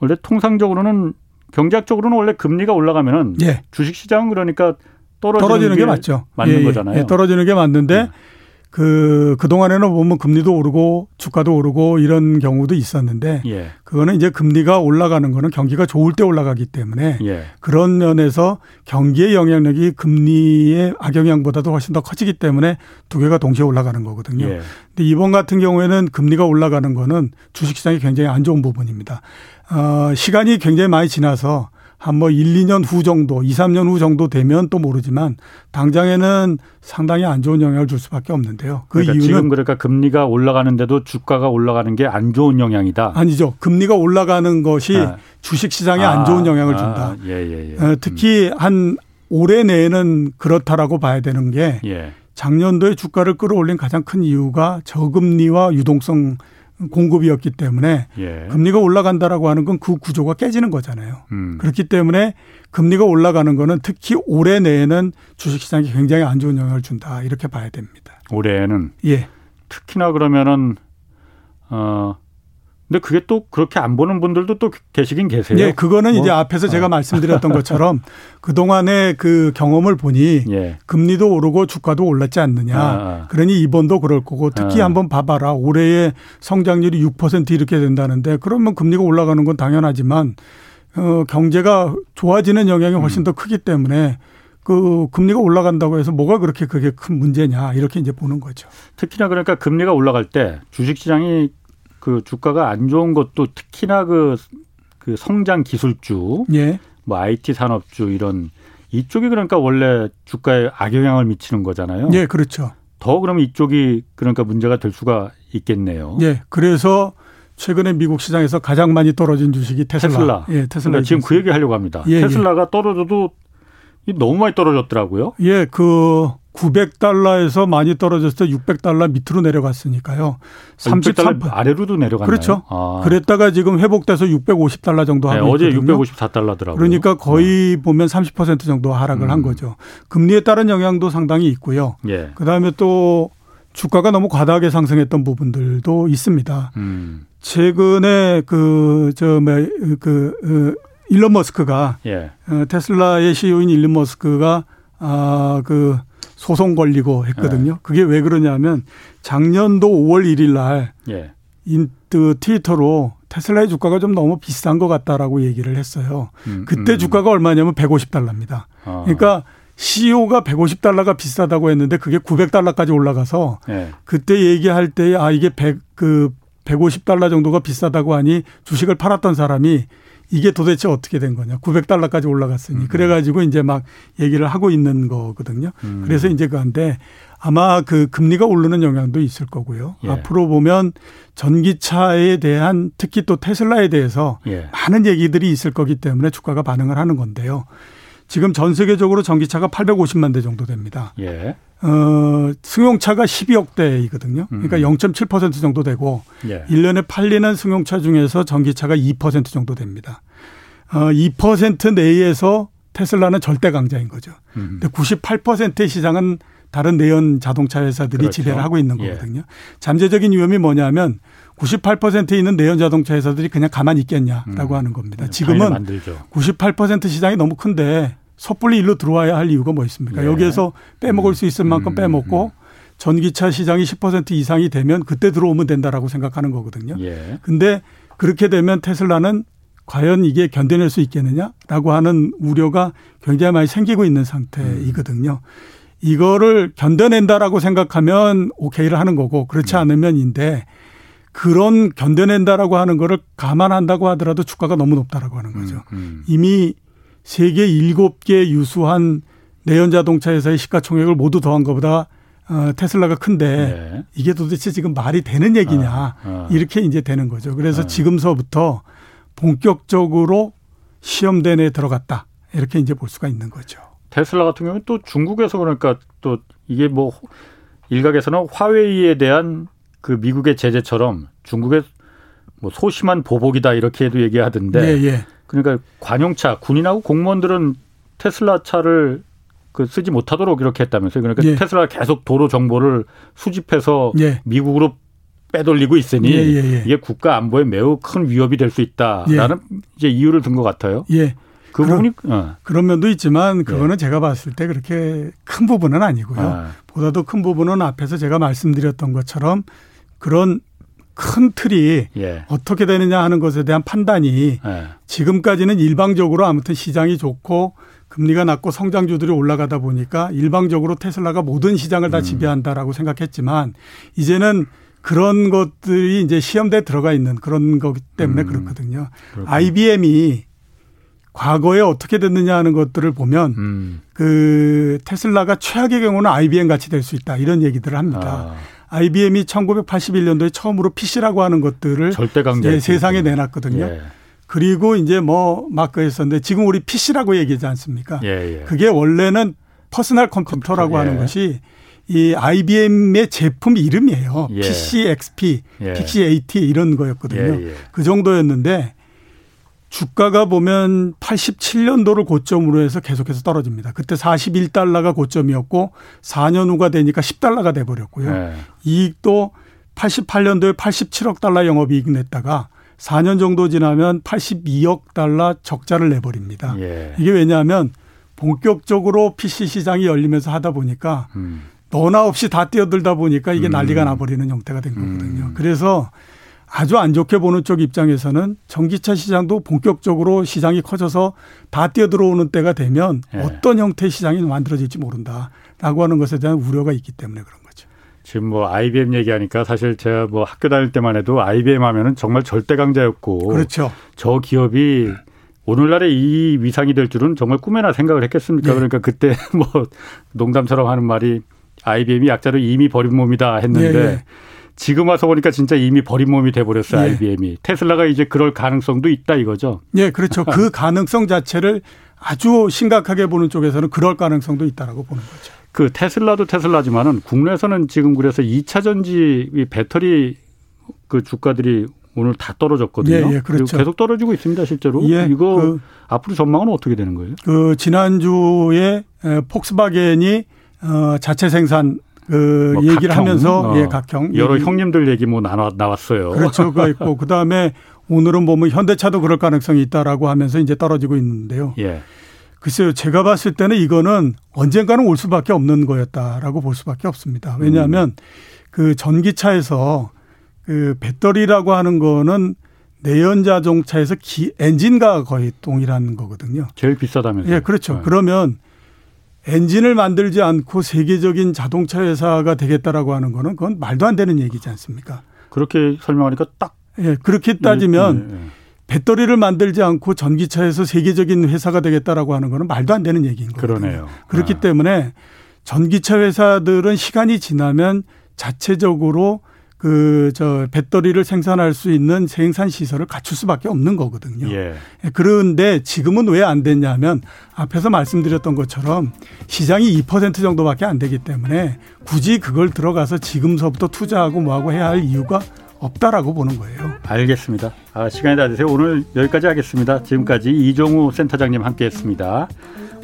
원래 통상적으로는 경제학적으로는 원래 금리가 올라가면은 예. 주식 시장은 그러니까 떨어지는, 떨어지는 게, 게, 맞죠. 맞는 예, 예. 거잖아요. 예, 떨어지는 게 맞는데 네. 그, 그동안에는 보면 금리도 오르고 주가도 오르고 이런 경우도 있었는데 예. 그거는 이제 금리가 올라가는 거는 경기가 좋을 때 올라가기 때문에 예. 그런 면에서 경기의 영향력이 금리의 악영향보다도 훨씬 더 커지기 때문에 두 개가 동시에 올라가는 거거든요. 예. 근데 이번 같은 경우에는 금리가 올라가는 거는 주식시장이 굉장히 안 좋은 부분입니다. 어, 시간이 굉장히 많이 지나서 한 뭐 1, 2년 후 정도, 2, 3년 후 정도 되면 또 모르지만 당장에는 상당히 안 좋은 영향을 줄 수밖에 없는데요. 그 그러니까 이유는 지금 그러니까 금리가 올라가는데도 주가가 올라가는 게 안 좋은 영향이다. 아니죠. 금리가 올라가는 것이 아. 주식 시장에 아. 안 좋은 영향을 아. 준다. 아. 예, 예, 예. 어, 특히 음. 한 올해 내에는 그렇다라고 봐야 되는 게 예. 작년도에 주가를 끌어올린 가장 큰 이유가 저금리와 유동성 공급이었기 때문에 예. 금리가 올라간다라고 하는 건 그 구조가 깨지는 거잖아요. 음. 그렇기 때문에 금리가 올라가는 거는 특히 올해 내에는 주식시장이 굉장히 안 좋은 영향을 준다 이렇게 봐야 됩니다. 올해에는 예. 특히나 그러면은 어 근데 그게 또 그렇게 안 보는 분들도 또 계시긴 계세요. 네, 그거는 뭐. 이제 앞에서 제가 어. 말씀드렸던 [laughs] 것처럼 그동안의 그 경험을 보니 예. 금리도 오르고 주가도 올랐지 않느냐. 아, 아. 그러니 이번도 그럴 거고 특히 아. 한번 봐봐라. 올해의 성장률이 6% 이렇게 된다는데 그러면 금리가 올라가는 건 당연하지만 어, 경제가 좋아지는 영향이 훨씬 음. 더 크기 때문에 그 금리가 올라간다고 해서 뭐가 그렇게 그게 큰 문제냐 이렇게 이제 보는 거죠. 특히나 그러니까 금리가 올라갈 때 주식시장이 그 주가가 안 좋은 것도 특히나 그, 그 성장 기술주, 예. 뭐 IT 산업주 이런 이쪽이 그러니까 원래 주가에 악영향을 미치는 거잖아요. 예, 그렇죠. 더 그러면 이쪽이 그러니까 문제가 될 수가 있겠네요. 예, 그래서 최근에 미국 시장에서 가장 많이 떨어진 주식이 테슬라. 테슬라. 예, 테슬라. 그러니까 지금 그 얘기 하려고 합니다. 예, 예. 테슬라가 예. 떨어져도 너무 많이 떨어졌더라고요. 예, 그 900달러에서 많이 떨어졌을 때 600달러 밑으로 내려갔으니까요. 33 아래로도 내려갔나요? 그렇죠. 아. 그랬다가 지금 회복돼서 650달러 정도 하고 네, 어제 있거든요. 654달러더라고요. 그러니까 거의 네. 보면 30% 정도 하락을 음. 한 거죠. 금리에 따른 영향도 상당히 있고요. 예. 그다음에 또 주가가 너무 과다하게 상승했던 부분들도 있습니다. 음. 최근에 그저그 뭐, 그, 어, 일론 머스크가 예. 어, 테슬라의 CEO인 일론 머스크가 아그 소송 걸리고 했거든요. 예. 그게 왜 그러냐면 작년도 5월 1일 날 예. 인제 트위터로 테슬라의 주가가 좀 너무 비싼 것 같다라고 얘기를 했어요. 음, 그때 음. 주가가 얼마냐면 150달러입니다. 아. 그러니까 CEO가 150달러가 비싸다고 했는데 그게 900달러까지 올라가서 예. 그때 얘기할 때 아 이게 100그 150달러 정도가 비싸다고 하니 주식을 팔았던 사람이 이게 도대체 어떻게 된 거냐. 900달러까지 올라갔으니. 음. 그래가지고 이제 막 얘기를 하고 있는 거거든요. 음. 그래서 이제 그한데 아마 그 금리가 오르는 영향도 있을 거고요. 예. 앞으로 보면 전기차에 대한 특히 또 테슬라에 대해서 예. 많은 얘기들이 있을 거기 때문에 주가가 반응을 하는 건데요. 지금 전 세계적으로 전기차가 850만 대 정도 됩니다. 예. 어, 승용차가 12억 대이거든요. 그러니까 음. 0.7% 정도 되고 예. 1년에 팔리는 승용차 중에서 전기차가 2% 정도 됩니다. 어, 2% 내에서 테슬라는 절대 강자인 거죠. 음. 근데 98%의 시장은 다른 내연 자동차 회사들이 그렇죠. 지배를 하고 있는 예. 거거든요. 예. 잠재적인 위험이 뭐냐면 98%에 있는 내연 자동차 회사들이 그냥 가만히 있겠냐라고 음. 하는 겁니다. 지금은 98% 시장이 너무 큰데 섣불리 일로 들어와야 할 이유가 뭐 있습니까? 네. 여기에서 빼먹을 수 있을 만큼 음. 빼먹고 전기차 시장이 10% 이상이 되면 그때 들어오면 된다라고 생각하는 거거든요. 예. 근데 그렇게 되면 테슬라는 과연 이게 견뎌낼 수 있겠느냐라고 하는 우려가 굉장히 많이 생기고 있는 상태이거든요. 이거를 견뎌낸다라고 생각하면 오케이를 하는 거고 그렇지 음. 않으면인데 그런 견뎌낸다라고 하는 거를 감안한다고 하더라도 주가가 너무 높다라고 하는 거죠. 음, 음. 이미 세계 일곱 개 유수한 내연 자동차 회사의 시가총액을 모두 더한 것보다 어, 테슬라가 큰데 네. 이게 도대체 지금 말이 되는 얘기냐 아, 아. 이렇게 이제 되는 거죠. 그래서 아. 지금서부터 본격적으로 시험대에 들어갔다. 이렇게 이제 볼 수가 있는 거죠. 테슬라 같은 경우는 또 중국에서 그러니까 또 이게 뭐 일각에서는 화웨이에 대한 그 미국의 제재처럼 중국의 뭐 소심한 보복이다 이렇게도 얘기하던데. 예, 예. 그러니까 관용차 군인하고 공무원들은 테슬라 차를 그 쓰지 못하도록 이렇게 했다면서요. 그러니까 예. 테슬라가 계속 도로 정보를 수집해서 예. 미국으로 빼돌리고 있으니 예, 예, 예. 이게 국가 안보에 매우 큰 위협이 될 수 있다라는 이제 이유를 든 것 같아요. 예. 그 부분이 어. 그런 면도 있지만 그거는 제가 봤을 때 그렇게 큰 부분은 아니고요. 아. 보다도 큰 부분은 앞에서 제가 말씀드렸던 것처럼 그런 큰 틀이 예. 어떻게 되느냐 하는 것에 대한 판단이 예. 지금까지는 일방적으로 아무튼 시장이 좋고 금리가 낮고 성장주들이 올라가다 보니까 일방적으로 테슬라가 모든 시장을 다 음. 지배한다라고 생각했지만 이제는 그런 것들이 이제 시험대에 들어가 있는 그런 거기 때문에 음. 그렇거든요. 그렇군요. IBM이 과거에 어떻게 됐느냐 하는 것들을 보면 음. 그 테슬라가 최악의 경우는 IBM 같이 될 수 있다 이런 얘기들을 합니다. 아. IBM이 1981년도에 처음으로 PC라고 하는 것들을 절대 강자 예, 세상에 내놨거든요. 예. 그리고 이제 뭐 마크 했었는데 지금 우리 PC라고 얘기하지 않습니까? 예, 예. 그게 원래는 퍼스널 컴퓨터라고 컴퓨터, 하는 예. 것이 이 IBM의 제품 이름이에요. 예. PC XP, 예. PC AT 이런 거였거든요. 그 정도였는데 주가가 보면 87년도를 고점으로 해서 계속해서 떨어집니다. 그때 41달러가 고점이었고 4년 후가 되니까 10달러가 돼 버렸고요. 네. 이익도 88년도에 87억 달러 영업이익 냈다가 4년 정도 지나면 82억 달러 적자를 내버립니다. 예. 이게 왜냐하면 본격적으로 PC 시장이 열리면서 하다 보니까 음. 너나 없이 다 뛰어들다 보니까 이게 음. 난리가 나버리는 형태가 된 거거든요. 음. 그래서 아주 안 좋게 보는 쪽 입장에서는 전기차 시장도 본격적으로 시장이 커져서 다 뛰어들어오는 때가 되면 네. 어떤 형태의 시장이 만들어질지 모른다라고 하는 것에 대한 우려가 있기 때문에 그런 거죠. 지금 뭐 IBM 얘기하니까 사실 제가 뭐 학교 다닐 때만 해도 IBM 하면은 정말 절대 강자였고 그렇죠. 저 기업이 오늘날의 이 위상이 될 줄은 정말 꿈에나 생각을 했겠습니까? 네. 그러니까 그때 [laughs] 뭐 농담처럼 하는 말이 IBM이 약자로 이미 버린 몸이다 했는데 네, 네. 지금 와서 보니까 진짜 이미 버린 몸이 돼버렸어요 예. IBM이 테슬라가 이제 그럴 가능성도 있다 이거죠. 네, 그렇죠. 그 [laughs] 가능성 자체를 아주 심각하게 보는 쪽에서는 그럴 가능성도 있다라고 보는 거죠. 그 테슬라도 테슬라지만은 국내에서는 지금 그래서 2차 전지 배터리 그 주가들이 오늘 다 떨어졌거든요. 예, 예, 그렇죠. 계속 떨어지고 있습니다, 실제로. 예, 이거 그, 앞으로 전망은 어떻게 되는 거예요? 그 지난주에 폭스바겐이 어 자체 생산 그 뭐 얘기를 각형, 하면서 어. 예, 각형 여러. 형님들 얘기 뭐 나와 나왔어요. 그렇죠. 그 [laughs] 있고 그 다음에 오늘은 보면 현대차도 그럴 가능성이 있다라고 하면서 이제 떨어지고 있는데요. 예. 글쎄요, 제가 봤을 때는 이거는 언젠가는 올 수밖에 없는 거였다라고 볼 수밖에 없습니다. 왜냐하면 음. 그 전기차에서 그 배터리라고 하는 거는 내연 자동차에서 기, 엔진과 거의 동일한 거거든요. 제일 비싸다면서요? 예, 그렇죠. 네. 그러면 엔진을 만들지 않고 세계적인 자동차 회사가 되겠다라고 하는 거는 그건 말도 안 되는 얘기지 않습니까? 그렇게 설명하니까 딱. 예, 그렇게 따지면 예, 예, 예. 배터리를 만들지 않고 전기차에서 세계적인 회사가 되겠다라고 하는 거는 말도 안 되는 얘기인 거예요. 그러네요. 그렇기 아. 때문에 전기차 회사들은 시간이 지나면 자체적으로 그 저 배터리를 생산할 수 있는 생산 시설을 갖출 수밖에 없는 거거든요. 예. 예 그런데 지금은 왜 안 됐냐면 앞에서 말씀드렸던 것처럼 시장이 2% 정도밖에 안 되기 때문에 굳이 그걸 들어가서 지금서부터 투자하고 뭐하고 해야 할 이유가 없다라고 보는 거예요. 알겠습니다. 아, 시간이 다 되세요. 오늘 여기까지 하겠습니다. 지금까지 이종우 센터장님 함께했습니다.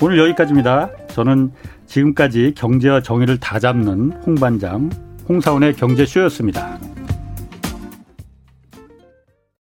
오늘 여기까지입니다. 저는 지금까지 경제와 정의를 다 잡는 홍반장 홍사원의 경제쇼였습니다.